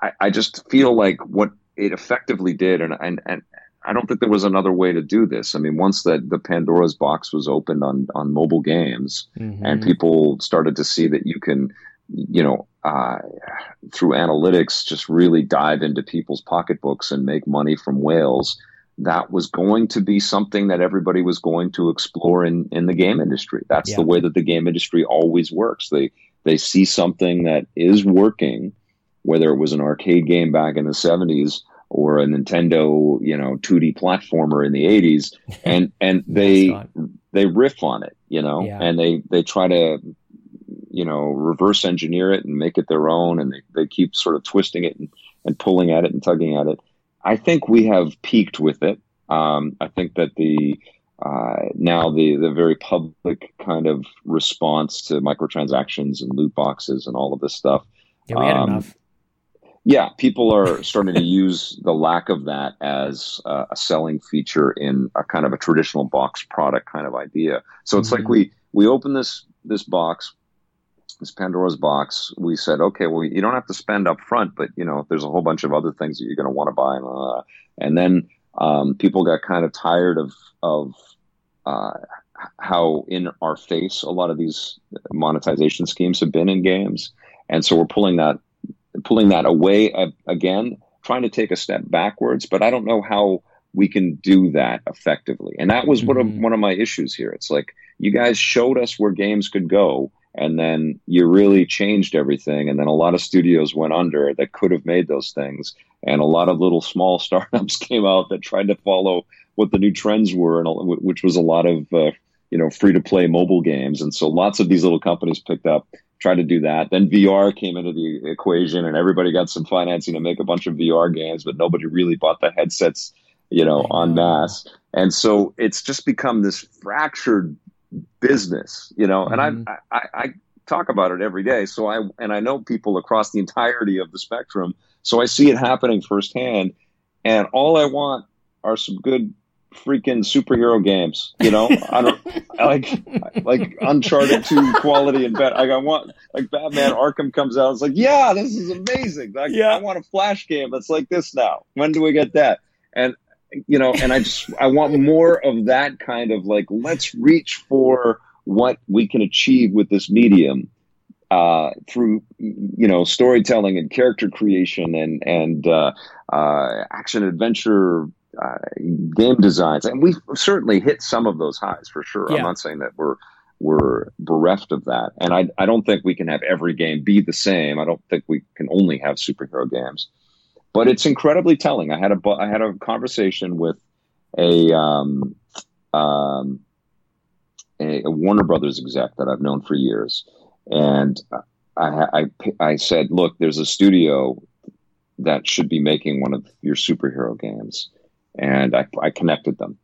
I, I just feel like what it effectively did, and, and, and I don't think there was another way to do this. I mean, once that the Pandora's box was opened on on mobile games, mm-hmm. and people started to see that you can you know, uh, through analytics, just really dive into people's pocketbooks and make money from whales. That was going to be something that everybody was going to explore in, in the game industry. That's yeah. the way that the game industry always works. They they see something that is working, whether it was an arcade game back in the seventies or a Nintendo, you know, 2D platformer in the 80s, and and they they riff on it, you know, yeah. and they they try to you know, reverse engineer it and make it their own, and they, they keep sort of twisting it and, and pulling at it and tugging at it. I think we have peaked with it. Um, I think that the uh, now the the very public kind of response to microtransactions and loot boxes and all of this stuff. Yeah, we had um, enough. Yeah, people are starting to use the lack of that as uh, a selling feature in a kind of a traditional box product kind of idea. So it's mm-hmm. like we we open this this box, this Pandora's box, we said, okay, well, you don't have to spend up front, but you know, there's a whole bunch of other things that you're going to want to buy, uh, and then um, people got kind of tired of of uh, how in our face a lot of these monetization schemes have been in games, and so we're pulling that pulling that away again, trying to take a step backwards. But I don't know how we can do that effectively, and that was mm-hmm. one of one of my issues here. It's like you guys showed us where games could go and then you really changed everything. And then a lot of studios went under that could have made those things. And a lot of little small startups came out that tried to follow what the new trends were and which was a lot of uh, you know free to play mobile games. And so lots of these little companies picked up tried to do that. Then VR came into the equation and everybody got some financing to make a bunch of VR games but nobody really bought the headsets you know en masse. And so it's just become this fractured business, you know, mm-hmm. and I, I, I talk about it every day. So I, and I know people across the entirety of the spectrum. So I see it happening firsthand. And all I want are some good freaking superhero games, you know, I don't like, like Uncharted 2 quality and bet. Like I want, like Batman Arkham comes out. It's like, yeah, this is amazing. Like, yeah. I want a flash game that's like this now. When do we get that? And you know, and I just I want more of that kind of like let's reach for what we can achieve with this medium uh, through you know storytelling and character creation and and uh, uh, action adventure uh, game designs, and we've certainly hit some of those highs for sure. Yeah. I'm not saying that we're we're bereft of that, and I I don't think we can have every game be the same. I don't think we can only have superhero games but it's incredibly telling. I had a I had a conversation with a um, um, a, Warner Brothers exec that I've known for years, and I, I I said, look, there's a studio that should be making one of your superhero games, and I, I connected them,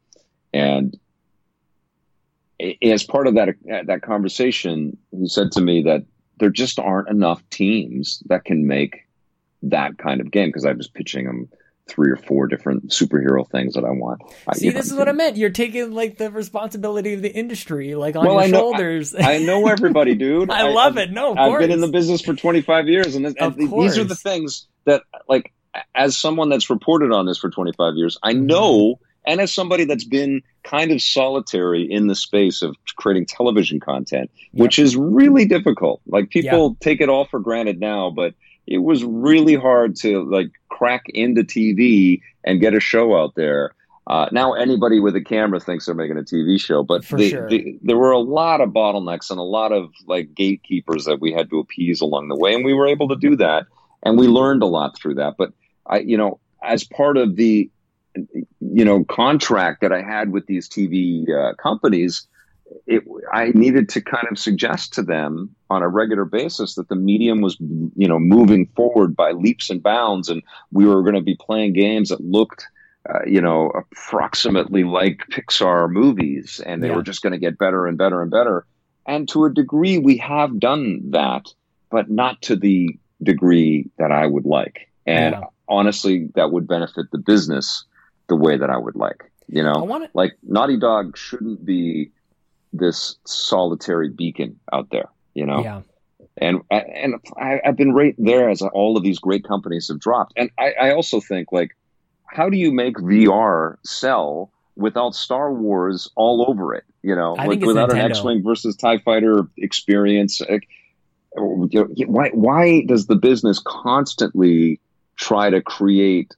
and as part of that that conversation, he said to me that there just aren't enough teams that can make that kind of game because I was pitching them three or four different superhero things that I want. See, this is what I meant. You're taking like the responsibility of the industry, like on well, your I know, shoulders. I, I, know everybody, dude. I, I love it. No, I've been in the business for 25 years, and, and these are the things that, like, as someone that's reported on this for 25 years, I mm-hmm. know, and as somebody that's been kind of solitary in the space of creating television content, yep. which is really difficult. Like people yep. take it all for granted now, but it was really hard to like crack into TV and get a show out there. Uh, now anybody with a camera thinks they're making a TV show, but the, sure. the, there were a lot of bottlenecks and a lot of like gatekeepers that we had to appease along the way, and we were able to do that, and we learned a lot through that. But I, you know, as part of the, you know, contract that I had with these TV uh, companies, it, I needed to kind of suggest to them on a regular basis that the medium was, you know, moving forward by leaps and bounds, and we were going to be playing games that looked, uh, you know, approximately like Pixar movies, and they yeah. were just going to get better and better and better. And to a degree, we have done that, but not to the degree that I would like. And yeah. honestly, that would benefit the business the way that I would like. You know, wanna... like Naughty Dog shouldn't be this solitary beacon out there, you know? Yeah. And and I, have been right there as all of these great companies have dropped. And I, I also think like, how do you make VR sell without Star Wars all over it? You know, I like without Nintendo. an X-wing versus Tie Fighter experience. Like, why why does the business constantly try to create,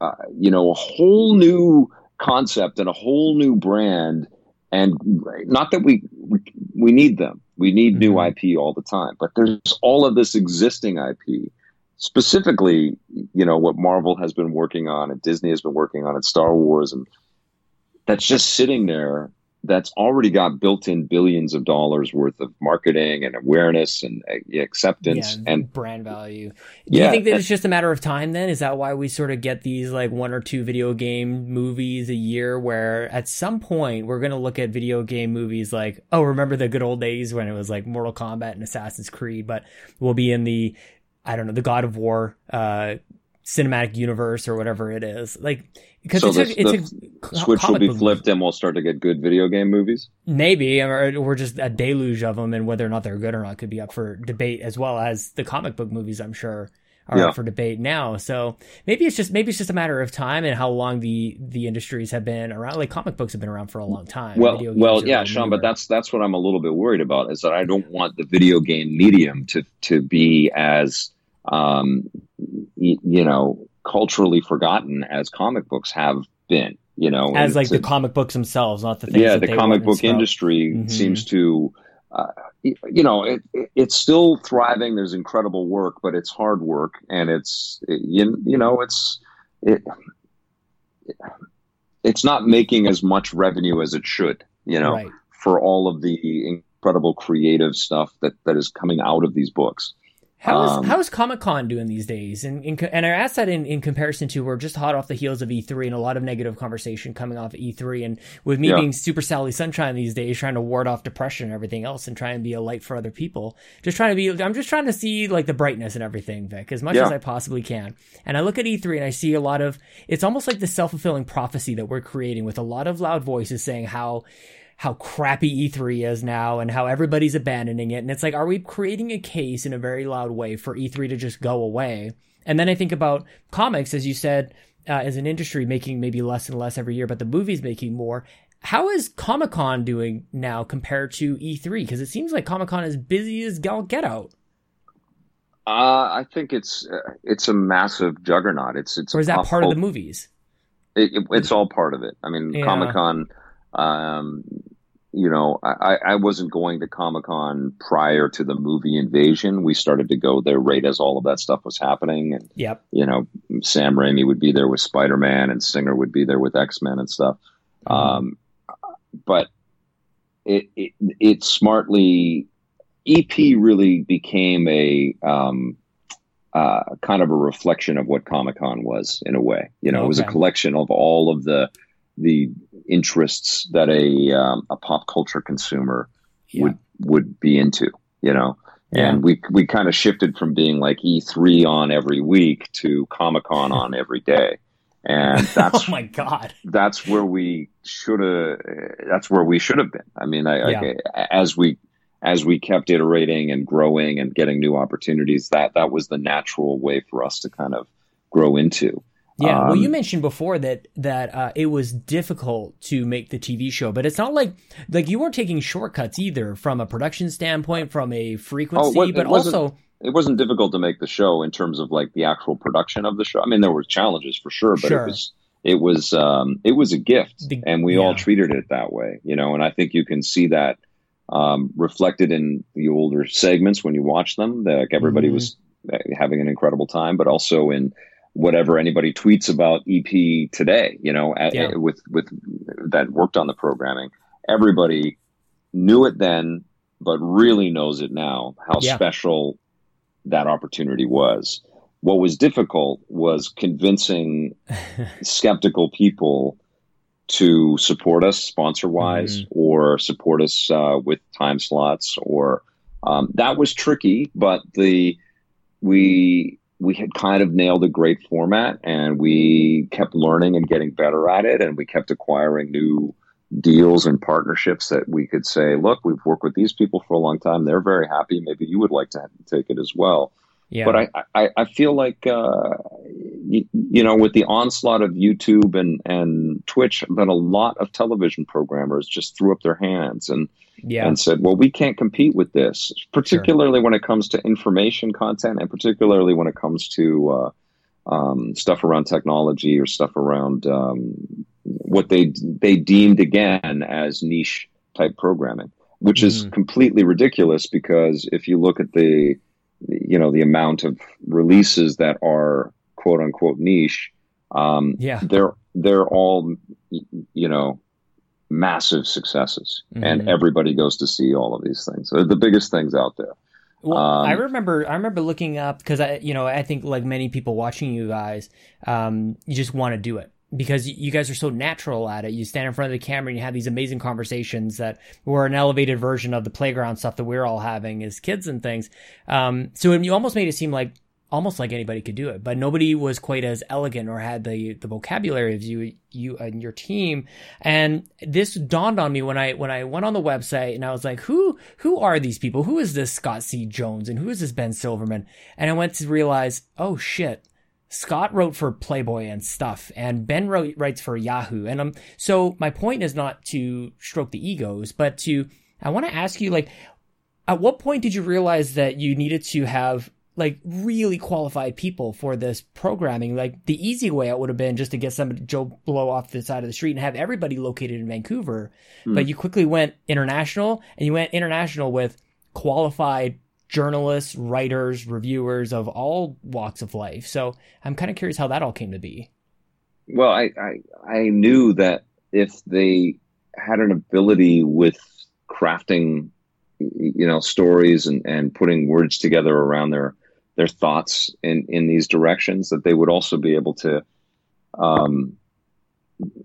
uh, you know, a whole new concept and a whole new brand? And not that we we, need them we need mm-hmm. new ip all the time but there's all of this existing ip specifically you know what marvel has been working on and disney has been working on and star wars and that's just sitting there that's already got built-in billions of dollars worth of marketing and awareness and uh, acceptance yeah, and brand value. Do yeah, you think that and, it's just a matter of time then? Is that why we sort of get these like one or two video game movies a year where at some point we're going to look at video game movies like, oh, remember the good old days when it was like Mortal Kombat and Assassin's Creed, but we'll be in the I don't know, the God of War uh cinematic universe or whatever it is. Like because so it's, the, a, it's a switch will be flipped and we'll start to get good video game movies. Maybe, or we're just a deluge of them, and whether or not they're good or not could be up for debate, as well as the comic book movies. I'm sure are yeah. up for debate now. So maybe it's just maybe it's just a matter of time and how long the the industries have been around. Like comic books have been around for a long time. Well, well, yeah, Sean, but that's that's what I'm a little bit worried about is that I don't want the video game medium to to be as um, you know, culturally forgotten as comic books have been. You know, as like the comic books themselves, not the things. Yeah, the comic book industry mm-hmm. seems to. Uh, you know, it, it, it's still thriving. There's incredible work, but it's hard work, and it's it, you, you know, it's it, it's not making as much revenue as it should. You know, right. for all of the incredible creative stuff that that is coming out of these books. How is um, how is Comic Con doing these days? And and I asked that in, in comparison to we're just hot off the heels of E3 and a lot of negative conversation coming off of E3 and with me yeah. being super Sally Sunshine these days, trying to ward off depression and everything else and try and be a light for other people. Just trying to be I'm just trying to see like the brightness and everything, Vic, as much yeah. as I possibly can. And I look at E3 and I see a lot of it's almost like the self fulfilling prophecy that we're creating with a lot of loud voices saying how how crappy E3 is now and how everybody's abandoning it. And it's like, are we creating a case in a very loud way for E3 to just go away? And then I think about comics, as you said, uh, as an industry making maybe less and less every year, but the movies making more. How is Comic Con doing now compared to E3? Because it seems like Comic Con is busy as gal get out. Uh, I think it's uh, it's a massive juggernaut. It's it's or is that part of the movies? It, it, it's all part of it. I mean, yeah. Comic Con um, you know, I, I wasn't going to Comic Con prior to the movie Invasion. We started to go there right as all of that stuff was happening, and yep. you know, Sam Raimi would be there with Spider Man, and Singer would be there with X Men and stuff. Mm-hmm. Um, but it, it it smartly EP really became a um, uh, kind of a reflection of what Comic Con was in a way. You know, okay. it was a collection of all of the the interests that a um, a pop culture consumer yeah. would would be into. You know, Yeah. And we we kind of shifted from being like E3 on every week to Comic Con on every day. And that's oh my god, that's where we should have. That's where we should have been. I mean, I, yeah. I, as we as we kept iterating and growing and getting new opportunities, that that was the natural way for us to kind of grow into. Yeah, um, well, you um, mentioned before that that uh, it was difficult to make the TV show, but it's not like like you weren't taking shortcuts either from a production standpoint, from a frequency, oh, but also it wasn't difficult to make the show in terms of like the actual production of the show. I mean, there were challenges for sure, but sure. it was it was um, it was a gift, the, and we yeah. all treated it that way, you know. And I think you can see that um, reflected in the older segments when you watch them. That like everybody mm-hmm. was uh, having an incredible time, but also in whatever anybody tweets about EP today, you know, at, yeah. with with that worked on the programming. Everybody knew it then, but really knows it now. How yeah. special that opportunity was. What was difficult was convincing skeptical people to support us sponsor wise mm-hmm. or support us uh, with time slots or um, that was tricky but the we we had kind of nailed a great format and we mm-hmm. kept learning and getting better at it and we kept acquiring new deals and partnerships that we could say look we've worked with these people for a long time. They're very happy. Maybe you would like to take it as well yeah. But I, I, I feel like, uh, you, you, know, with the onslaught of YouTube and, and Twitch, that a lot of television programmers just threw up their hands and, yeah. and said, well, we can't compete with this, particularly sure. when it comes to information content and particularly when it comes to uh, um, stuff around technology or stuff around um, what they, they deemed again as niche type programming, which mm. is completely ridiculous because if you look at the, you know the amount of releases that are quote unquote niche um, yeah. they're they're all you know massive successes. Mm-hmm. and everybody goes to see all of these things. They're the biggest things out there. Well, um, I remember I remember looking up because I you know I think like many people watching you guys, um, you just want to do it because you guys are so natural at it. You stand in front of the camera and you have these amazing conversations that were an elevated version of the playground stuff that we're all having as kids and things. Um, so you almost made it seem like almost like anybody could do it, but nobody was quite as elegant or had the the vocabulary of you you and your team. And this dawned on me when I when I went on the website and I was like, who who are these people? Who is this Scott C. Jones and who is this Ben Silverman? And I went to realize, oh shit, Scott wrote for Playboy and stuff, and Ben wrote, writes for Yahoo. And um, so my point is not to stroke the egos, but to I want to ask you, like, at what point did you realize that you needed to have like really qualified people for this programming? Like the easy way out would have been just to get somebody Joe Blow off the side of the street and have everybody located in Vancouver. Mm. But you quickly went international, and you went international with qualified journalists, writers, reviewers of all walks of life. So I'm kind of curious how that all came to be. Well, I, I, I knew that if they had an ability with crafting, you know, stories and, and putting words together around their their thoughts in, in these directions, that they would also be able to um,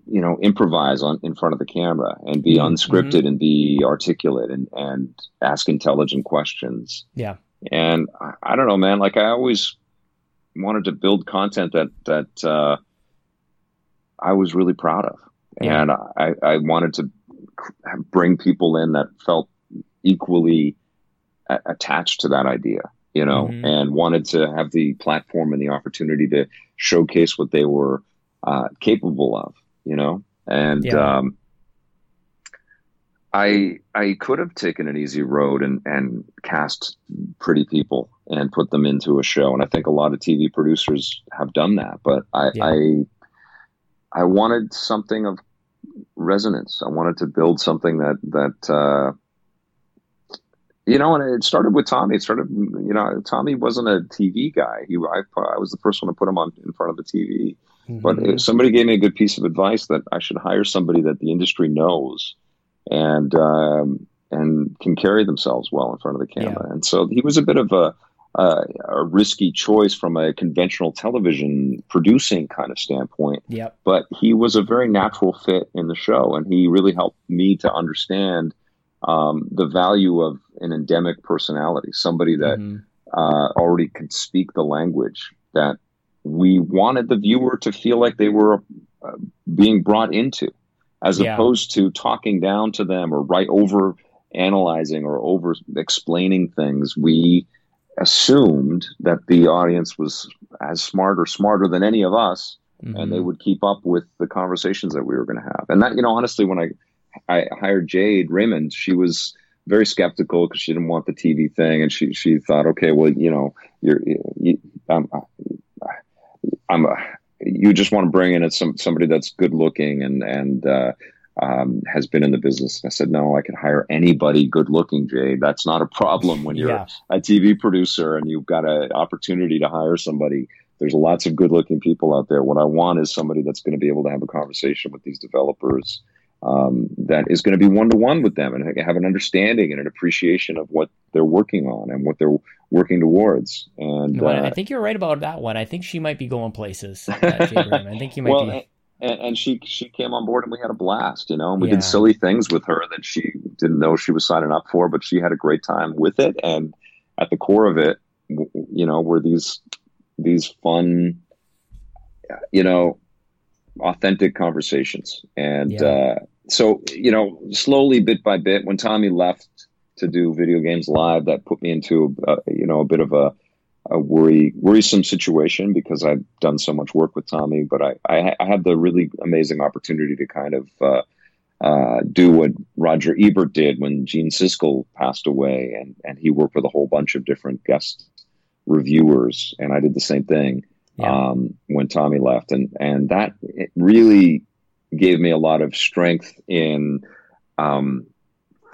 you know improvise on in front of the camera and be mm-hmm. unscripted mm-hmm. and be articulate and and ask intelligent questions yeah and I, I, don't know man like i always wanted to build content that that uh, i was really proud of yeah. and i i wanted to bring people in that felt equally a- attached to that idea you know mm-hmm. and wanted to have the platform and the opportunity to showcase what they were uh, capable of you know, and yeah. um, I I could have taken an easy road and and cast pretty people and put them into a show, and I think a lot of TV producers have done that. But I yeah. I, I wanted something of resonance. I wanted to build something that that. Uh, you know, and it started with Tommy. It started, you know, Tommy wasn't a TV guy. He, I, I was the first one to put him on in front of the TV. Mm-hmm. But somebody gave me a good piece of advice that I should hire somebody that the industry knows and um, and can carry themselves well in front of the camera. Yeah. And so he was a bit of a, a, a risky choice from a conventional television producing kind of standpoint. Yep. But he was a very natural fit in the show, and he really helped me to understand um, the value of an endemic personality, somebody that mm-hmm. uh, already can speak the language that we wanted the viewer to feel like they were uh, being brought into, as yeah. opposed to talking down to them or right over analyzing or over explaining things. We assumed that the audience was as smart or smarter than any of us, mm-hmm. and they mm-hmm. would keep up with the conversations that we were going to have. And that, you know, honestly, when I I hired Jade Raymond, she was very skeptical because she didn't want the TV thing, and she she thought, okay, well, you know, you're, you, I'm, I'm a, you just want to bring in some somebody that's good looking and and uh, um, has been in the business. And I said, no, I can hire anybody good looking, Jay. That's not a problem when you're yeah. a TV producer and you've got an opportunity to hire somebody. There's lots of good looking people out there. What I want is somebody that's going to be able to have a conversation with these developers um, that is going to be one to one with them and have an understanding and an appreciation of what they're working on and what they're working towards. And uh, I think you're right about that one. I think she might be going places. I think you might well, be. And, and, she she came on board and we had a blast, you know. And we yeah. did silly things with her that she didn't know she was signing up for, but she had a great time with it. And at the core of it, you know, were these these fun, you know, authentic conversations. And yeah. uh, so, you know, slowly, bit by bit, when Tommy left to do video games live, that put me into, uh, you know, a bit of a, a worry, worrisome situation because I've done so much work with Tommy. But I, I, I had the really amazing opportunity to kind of uh, uh, do what Roger Ebert did when Gene Siskel passed away, and and he worked with a whole bunch of different guest reviewers, and I did the same thing yeah. um, when Tommy left, and and that really gave me a lot of strength in um,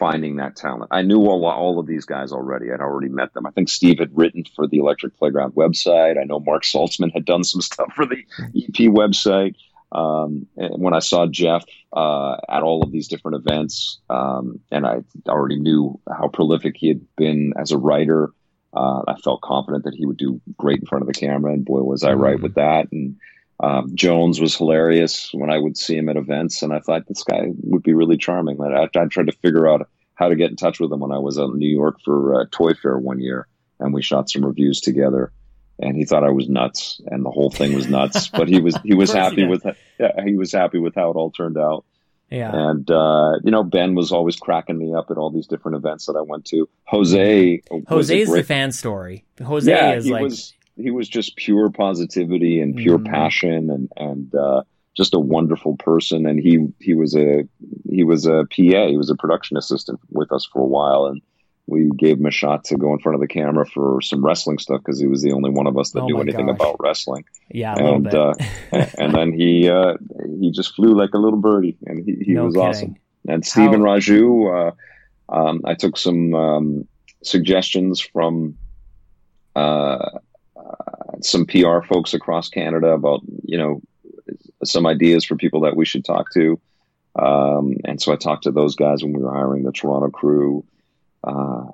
finding that talent. I knew all, all of these guys already. I'd already met them. I think Steve had written for the Electric Playground website. I know Marc Saltzman had done some stuff for the EP website. Um, when I saw Jeff uh, at all of these different events, um, and I already knew how prolific he had been as a writer, uh, I felt confident that he would do great in front of the camera, and boy, was I right mm-hmm. with that. And um, Jones was hilarious when I would see him at events, and I thought this guy would be really charming. I, I tried to figure out how to get in touch with him when I was in New York for uh, Toy Fair one year, and we shot some reviews together. And he thought I was nuts, and the whole thing was nuts. but he was he was happy with yeah, he was happy with how it all turned out. Yeah. And, uh, you know, Ben was always cracking me up at all these different events that I went to. Jose. Jose is great... the fan story. Jose yeah, is he like. Was, he was just pure positivity and pure mm. passion and, and, uh, just a wonderful person. And he, he was a, he was a PA. He was a production assistant with us for a while. And we gave him a shot to go in front of the camera for some wrestling stuff because he was the only one of us that oh knew anything gosh. about wrestling. Yeah, and uh, and then he uh, he just flew like a little birdie, and he, he no was kidding. awesome. And Stephen How- Raju, uh, um, I took some um, suggestions from uh, uh, some PR folks across Canada about you know some ideas for people that we should talk to. Um, and so I talked to those guys when we were hiring the Toronto crew uh,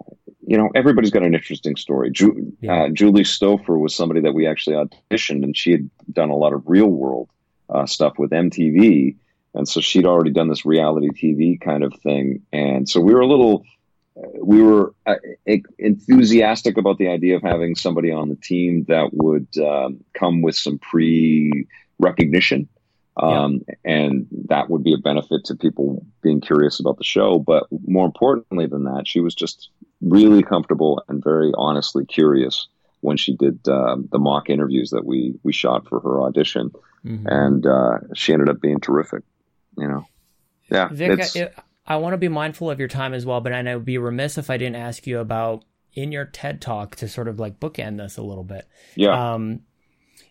you know, everybody's got an interesting story. Ju- yeah. uh, Julie Stoffer was somebody that we actually auditioned, and she had done a lot of real world uh, stuff with MTV, and so she'd already done this reality TV kind of thing, and so we were a little, uh, we were uh, enthusiastic about the idea of having somebody on the team that would um, come with some pre recognition um, yeah. And that would be a benefit to people being curious about the show. But more importantly than that, she was just really comfortable and very honestly curious when she did uh, the mock interviews that we we shot for her audition, mm-hmm. and uh, she ended up being terrific. You know, yeah. Vic, I, I want to be mindful of your time as well, but I would be remiss if I didn't ask you about in your TED talk to sort of like bookend this a little bit. Yeah. Um,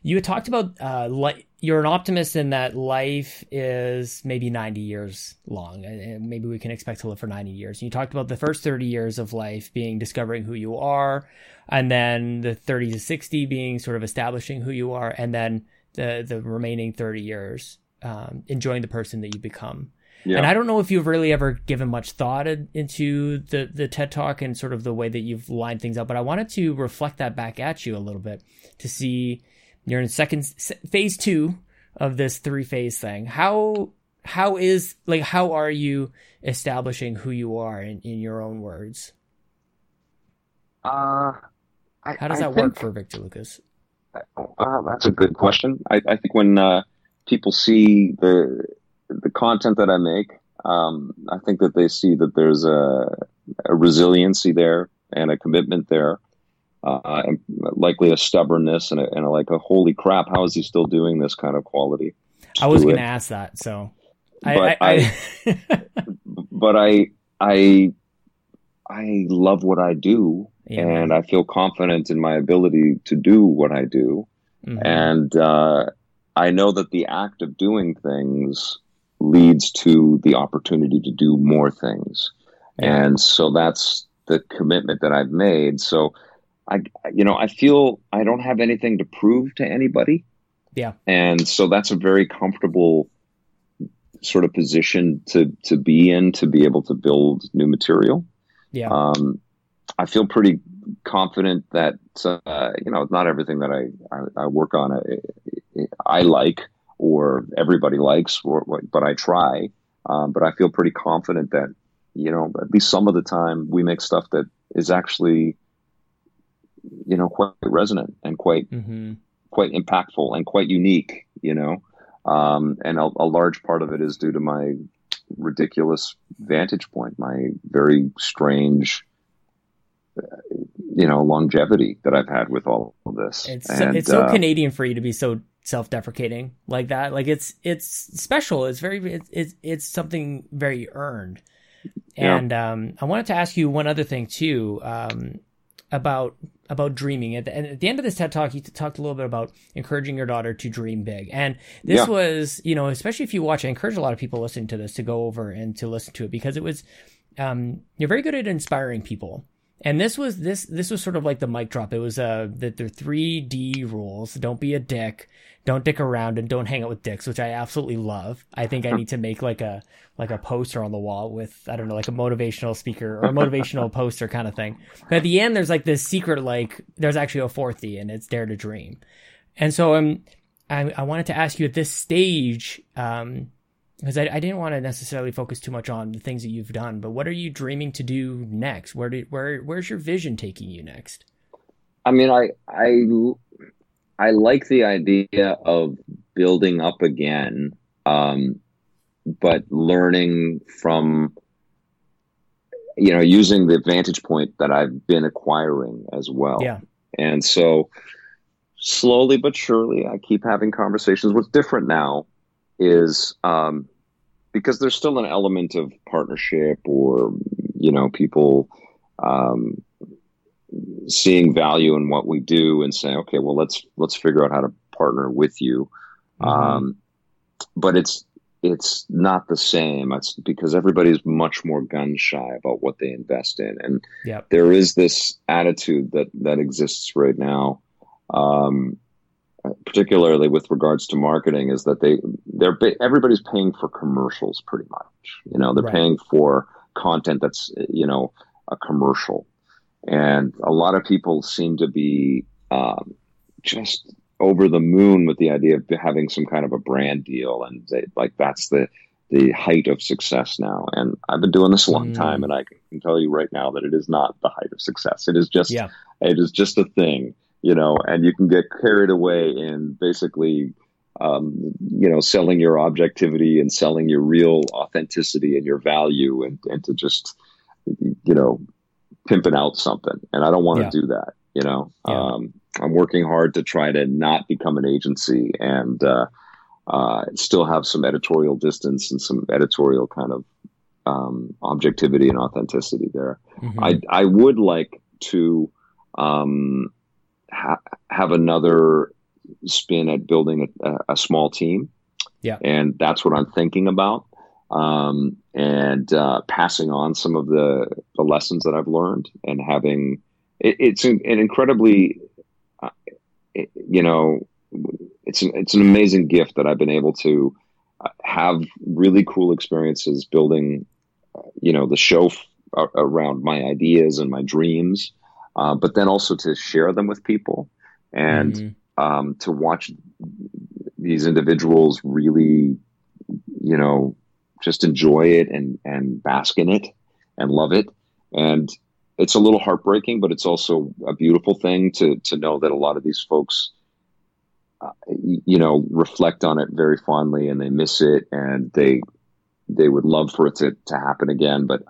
you had talked about uh, li- you're an optimist in that life is maybe 90 years long, and maybe we can expect to live for 90 years. and You talked about the first 30 years of life being discovering who you are, and then the 30 to 60 being sort of establishing who you are, and then the the remaining 30 years um, enjoying the person that you become. Yeah. And I don't know if you've really ever given much thought into the the TED Talk and sort of the way that you've lined things up, but I wanted to reflect that back at you a little bit to see you're in second phase two of this three phase thing. How how is like how are you establishing who you are in, in your own words? Uh, I, how does that think, work for Victor Lucas? Uh, that's a good question. I, I think when uh, people see the the content that I make, um, I think that they see that there's a, a resiliency there and a commitment there, uh, and likely a stubbornness and, a, and a, like a holy crap, how is he still doing this kind of quality? I was going to ask that, so but I, I, I but I I I love what I do, yeah. and I feel confident in my ability to do what I do, mm-hmm. and uh, I know that the act of doing things leads to the opportunity to do more things, and so that's the commitment that I've made. So. I, you know, I feel I don't have anything to prove to anybody. Yeah. And so that's a very comfortable sort of position to to be in to be able to build new material. Yeah. Um, I feel pretty confident that uh, you know not everything that I I, I work on I, I, like or everybody likes, or, but I try. Um, but I feel pretty confident that you know at least some of the time we make stuff that is actually you know quite resonant and quite mm-hmm. quite impactful and quite unique. You know. Um, and a, a, large part of it is due to my ridiculous vantage point, my very strange, you know, longevity that I've had with all of this. It's so, it's so uh, Canadian for you to be so self-deprecating like that. Like it's it's special. It's very it's it's, it's something very earned. And yeah. um, I wanted to ask you one other thing too. Um, about about dreaming. At the, and at the end of this TED talk, you talked a little bit about encouraging your daughter to dream big. And this yeah. was, you know, especially if you watch, I encourage a lot of people listening to this to go over and to listen to it because it was, um, you're very good at inspiring people. And this was this this was sort of like the mic drop. It was uh that there are three D rules. Don't be a dick don't dick around and don't hang out with dicks, which I absolutely love. I think I need to make like a like a poster on the wall with I don't know like a motivational speaker or a motivational poster kind of thing. But at the end, there's like this secret like there's actually a fourth D and it's dare to dream. And so um, I I wanted to ask you at this stage um because I, I didn't want to necessarily focus too much on the things that you've done, but what are you dreaming to do next? Where do, where where's your vision taking you next? I mean, I I I like the idea of building up again, um, but learning from, you know, using the vantage point that I've been acquiring as well. Yeah. And so slowly but surely, I keep having conversations. What's different now is um, because there's still an element of partnership or, you know, people. Um, seeing value in what we do and saying, okay, well, let's let's figure out how to partner with you. Mm-hmm. Um, but it's it's not the same. It's because everybody's much more gun shy about what they invest in, and yep. there is this attitude that that exists right now. Um, particularly with regards to marketing is that they they're everybody's paying for commercials pretty much you know they're right. paying for content that's you know a commercial and a lot of people seem to be um, just over the moon with the idea of having some kind of a brand deal, and they, like that's the the height of success now. And I've been doing this a long mm. time, and I can tell you right now that it is not the height of success. It is just yeah. it is just a thing, you know. And you can get carried away in basically. Um, you know, selling your objectivity and selling your real authenticity and your value, and, and to just, you know, pimping out something, and I don't want to yeah. do that. You know, yeah. um, I'm working hard to try to not become an agency and uh, uh, still have some editorial distance and some editorial kind of um, objectivity and authenticity there. Mm-hmm. I I would like to um, ha- have another spin at building a, a, small team. Yeah, and that's what I'm thinking about. Um, and uh, passing on some of the, the lessons that I've learned and having it, it's an, an incredibly, uh, it, you know, it's an, it's an amazing gift that I've been able to uh, have really cool experiences building, uh, you know, the show f- around my ideas and my dreams, uh, but then also to share them with people and mm-hmm. um, to watch these individuals really you know, just enjoy it and, and bask in it and love it. And it's a little heartbreaking, but it's also a beautiful thing to, to know that a lot of these folks, uh, you know, reflect on it very fondly and they miss it and they, they would love for it to, to happen again. But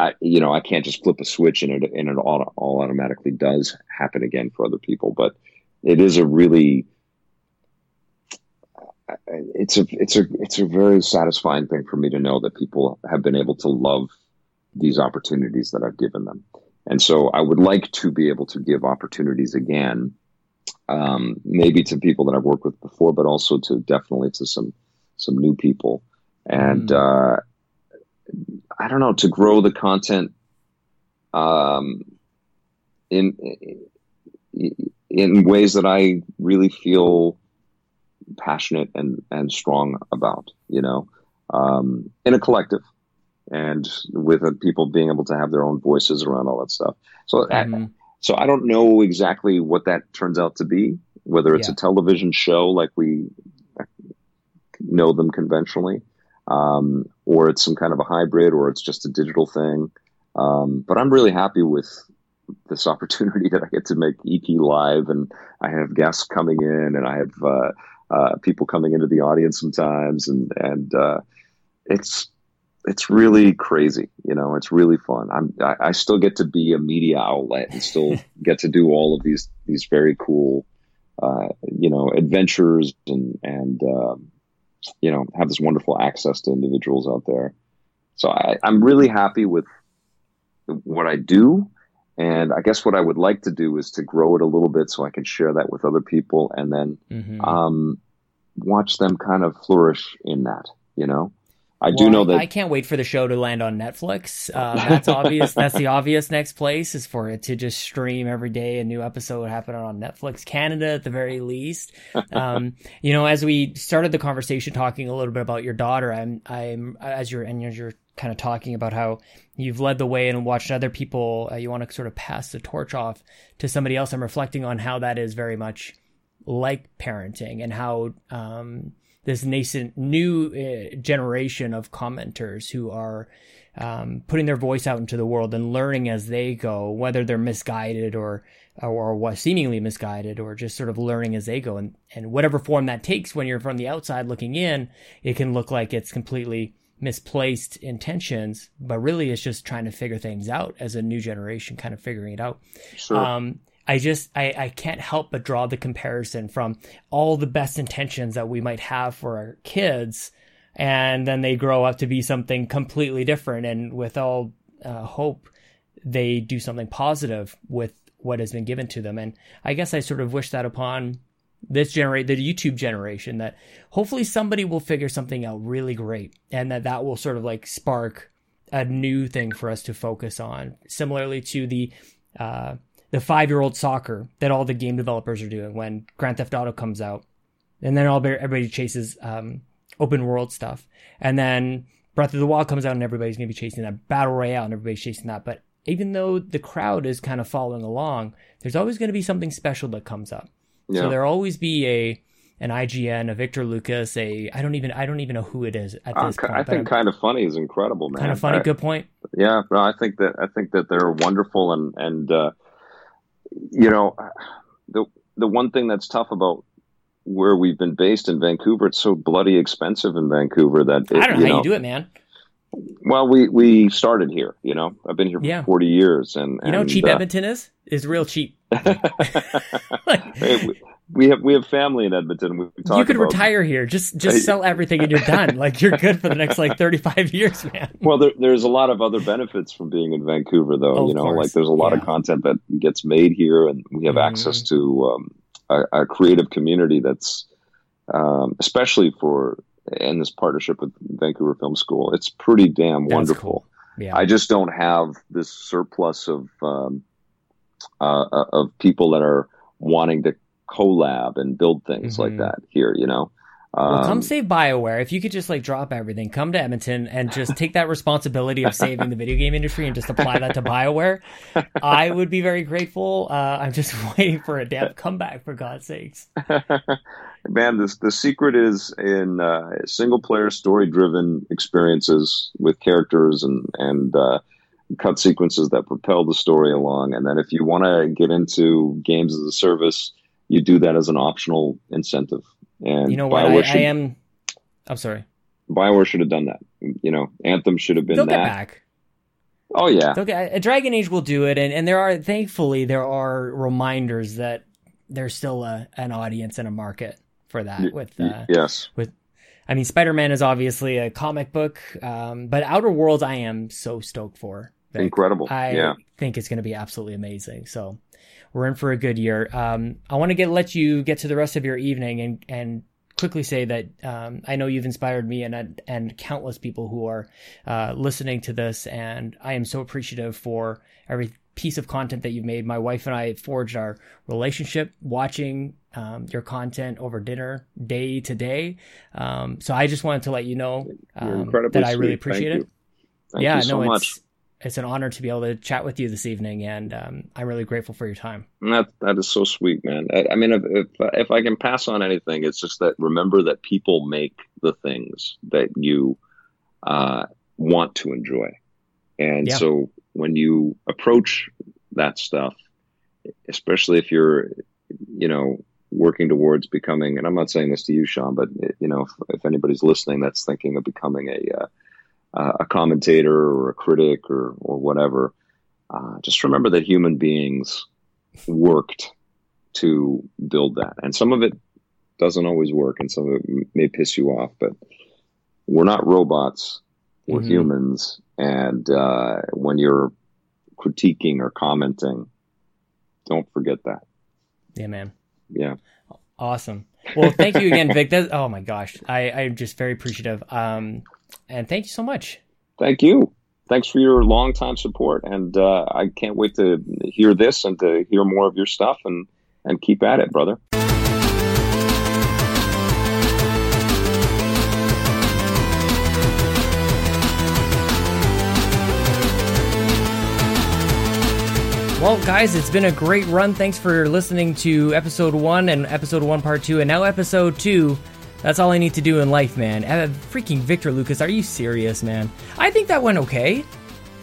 I, you know, I can't just flip a switch and it, and it all, all automatically does happen again for other people. But it is a really, it's a it's a it's a very satisfying thing for me to know that people have been able to love these opportunities that I've given them. And so I would like to be able to give opportunities again, um, maybe to people that I've worked with before, but also to definitely to some some new people. And mm. uh, I don't know to grow the content um, in in ways that I really feel passionate and and strong about. You know, um, in a collective, and with uh, people being able to have their own voices around all that stuff. So, mm-hmm. I, so I don't know exactly what that turns out to be. Whether it's yeah. a television show like we know them conventionally, um, or it's some kind of a hybrid, or it's just a digital thing. Um, but I'm really happy with this opportunity that I get to make EP live, and I have guests coming in, and I have uh, uh, people coming into the audience sometimes, and and uh, it's it's really crazy. You know, it's really fun. I'm I, I, still get to be a media outlet and still get to do all of these these very cool, uh, you know, adventures and and um, you know have this wonderful access to individuals out there. So I, I'm really happy with what I do. And I guess what I would like to do is to grow it a little bit so I can share that with other people and then mm-hmm. um, watch them kind of flourish in that, you know? I well, do know that I can't wait for the show to land on Netflix. Uh, that's obvious. that's the obvious next place is for it to just stream every day. A new episode happening on Netflix Canada at the very least. Um, you know, as we started the conversation talking a little bit about your daughter, I'm, I'm as you're and you're kind of talking about how you've led the way and watched other people. Uh, you want to sort of pass the torch off to somebody else. I'm reflecting on how that is very much like parenting and how um, this nascent new uh, generation of commenters who are um, putting their voice out into the world and learning as they go, whether they're misguided or or, seemingly misguided, or just sort of learning as they go, and and whatever form that takes. When you're from the outside looking in, it can look like it's completely misplaced intentions, but really it's just trying to figure things out as a new generation, kind of figuring it out. Sure. Um, I just I, I can't help but draw the comparison from all the best intentions that we might have for our kids, and then they grow up to be something completely different. And with all uh, hope, they do something positive with what has been given to them. And I guess I sort of wish that upon this generate the YouTube generation that hopefully somebody will figure something out really great, and that that will sort of like spark a new thing for us to focus on. Similarly to the uh, the five year old soccer that all the game developers are doing when Grand Theft Auto comes out, and then all everybody chases um, open world stuff, and then Breath of the Wild comes out and everybody's gonna be chasing that battle royale and everybody's chasing that. But even though the crowd is kind of following along, there's always going to be something special that comes up. Yeah. So there'll always be a an IGN, a Victor Lucas, a I don't even I don't even know who it is at uh, this uh, point. I think kind of funny is incredible, man. Kind of funny, I, good point. Yeah, well, I think that I think that they're wonderful and and uh, you know, the the one thing that's tough about where we've been based in Vancouver, it's so bloody expensive in Vancouver that it, I don't know how know, you do it, man. Well, we we started here. You know, I've been here for yeah. forty years, and, you know, cheap uh, Edmonton is is real cheap. like, hey, we, we have we have family in Edmonton. We you could about, retire here. Just just sell everything and you're done. Like you're good for the next like 35 years, man. Well, there, there's a lot of other benefits from being in Vancouver, though. Oh, you know, like there's a lot yeah. of content that gets made here, and we have mm. access to um, a, a, creative community that's, um, especially for in this partnership with Vancouver Film School. It's pretty damn wonderful. Cool. Yeah. I just don't have this surplus of um, uh, uh of people that are wanting to collab and build things mm-hmm. like that here, you know. Well, come Um, save Bioware. If you could just like drop everything, come to Edmonton and just take that responsibility of saving the video game industry and just apply that to Bioware, I would be very grateful. Uh, I'm just waiting for a damn comeback, for God's sakes. Man, this the secret is in uh, single player story driven experiences with characters and and uh, cut sequences that propel the story along. And then if you want to get into games as a service, you do that as an optional incentive. And You know what? I, Bioware I should, am. I'm sorry. Bioware should have done that. You know, Anthem should have been They'll that. get back. Oh yeah, get, a Dragon Age will do it, and, and there are thankfully there are reminders that there's still a, an audience and a market for that. With uh, yes. With I mean, Spider Man is obviously a comic book, um, but Outer Worlds, I am so stoked for. Vic. Incredible. I yeah. think it's going to be absolutely amazing. So we're in for a good year. Um, I want to get let you get to the rest of your evening and and quickly say that um, I know you've inspired me and and countless people who are uh, listening to this, and I am so appreciative for every piece of content that you've made. My wife and I forged our relationship watching um, your content over dinner day to day. Um, so I just wanted to let you know um, that I really sweet. Thank appreciate you. it. Thank yeah, you so no, much. it's it's an honor to be able to chat with you this evening, and um, I'm really grateful for your time. That that is so sweet, man. I, I mean, if, if if I can pass on anything, it's just that remember that people make the things that you uh, want to enjoy, and Yeah. so when you approach that stuff, especially if you're, you know, working towards becoming, and I'm not saying this to you, Sean, but you know, if, if anybody's listening that's thinking of becoming a uh, a commentator or a critic or or whatever, uh, just remember that human beings worked to build that. And some of it doesn't always work and some of it may piss you off, but we're not robots. We're Mhm. humans. And uh, when you're critiquing or commenting, don't forget that. Yeah, man. Yeah. Awesome. Well, thank you again, Vic. That, oh my gosh, I, I'm just very appreciative. Um, and thank you so much. Thank you. Thanks for your long time support. And uh, I can't wait to hear this and to hear more of your stuff and, and keep at it, brother. Well, guys, it's been a great run. Thanks for listening to episode one and episode one part two, and now episode two. That's all I need to do in life, man. Uh, freaking Victor Lucas, are you serious, man? I think that went okay.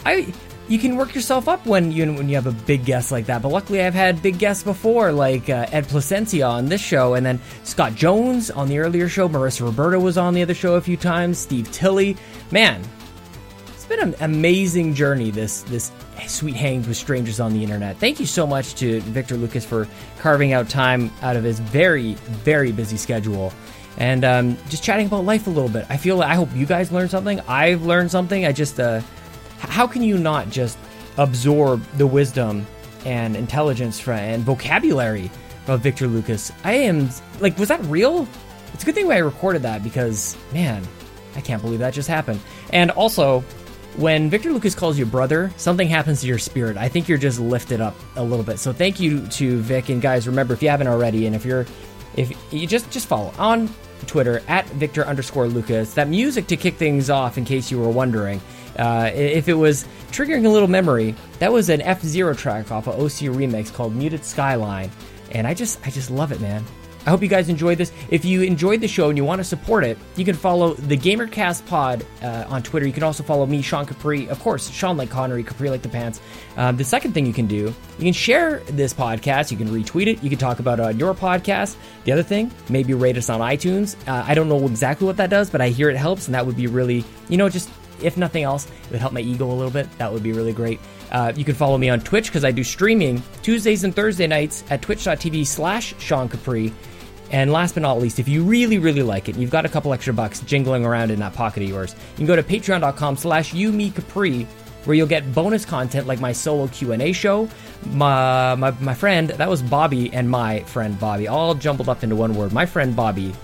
I you can work yourself up when you when you have a big guest like that. But luckily, I've had big guests before, like uh, Ed Placencia on this show, and then Scott Jones on the earlier show. Marissa Roberto was on the other show a few times. Steve Tilley, man, it's been an amazing journey. This this sweet hangs with strangers on the internet. Thank you so much to Victor Lucas for carving out time out of his very very busy schedule and um, just chatting about life a little bit. I feel like I hope you guys learned something. I've learned something. I just uh, how can you not just absorb the wisdom and intelligence and vocabulary of Victor Lucas? I am like, was that real? It's a good thing I recorded that because man, I can't believe that just happened. And also, when Victor Lucas calls you brother, something happens to your spirit. I think you're just lifted up a little bit. So thank you to Vic and guys. Remember, if you haven't already, and if you're, if you just just follow on Twitter at Victor underscore Lucas. That music to kick things off, in case you were wondering, uh, if it was triggering a little memory, that was an F Zero track off of OC Remix called Muted Skyline, and I just I just love it, man. I hope you guys enjoyed this. If you enjoyed the show and you want to support it, you can follow the GamerCast Pod uh, on Twitter. You can also follow me, Sean Capri. Of course, Sean like Connery, Capri like the pants. Um, the second thing you can do, you can share this podcast. You can retweet it. You can talk about it on your podcast. The other thing, maybe rate us on iTunes. Uh, I don't know exactly what that does, but I hear it helps, and that would be really, you know, just if nothing else, it would help my ego a little bit. That would be really great. Uh, you can follow me on Twitch because I do streaming Tuesdays and Thursday nights at twitch.tv slash Sean Capri. And last but not least, if you really, really like it, and you've got a couple extra bucks jingling around in that pocket of yours, you can go to patreon.com slash Capri, where you'll get bonus content like my solo Q&A show, my, my, my friend, that was Bobby and my friend Bobby, all jumbled up into one word. My friend Bobby,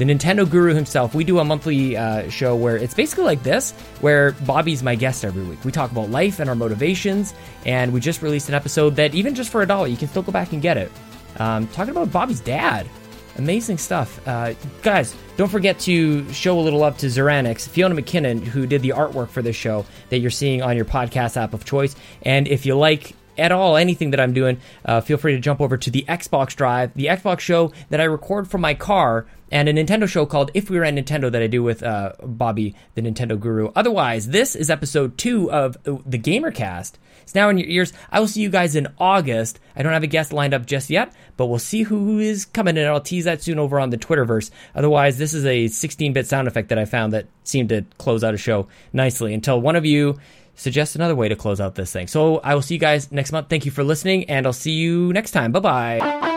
the Nintendo guru himself, we do a monthly uh, show where it's basically like this, where Bobby's my guest every week. We talk about life and our motivations, and we just released an episode that even just for a dollar, you can still go back and get it. Um, talking about Bobby's dad. Amazing stuff. Uh, guys, don't forget to show a little love to Zeranix, Fiona McKinnon, who did the artwork for this show that you're seeing on your podcast app of choice. And if you like at all anything that I'm doing, uh, feel free to jump over to the Xbox Drive, the Xbox show that I record from my car, and a Nintendo show called If We Were at Nintendo that I do with uh, Bobby, the Nintendo guru. Otherwise, this is episode two of the Gamercast. It's now in your ears. I will see you guys in August. I don't have a guest lined up just yet, but we'll see who is coming, and I'll tease that soon over on the Twitterverse. Otherwise, this is a 16 bit sound effect that I found that seemed to close out a show nicely until one of you suggests another way to close out this thing. So I will see you guys next month. Thank you for listening, and I'll see you next time. Bye bye.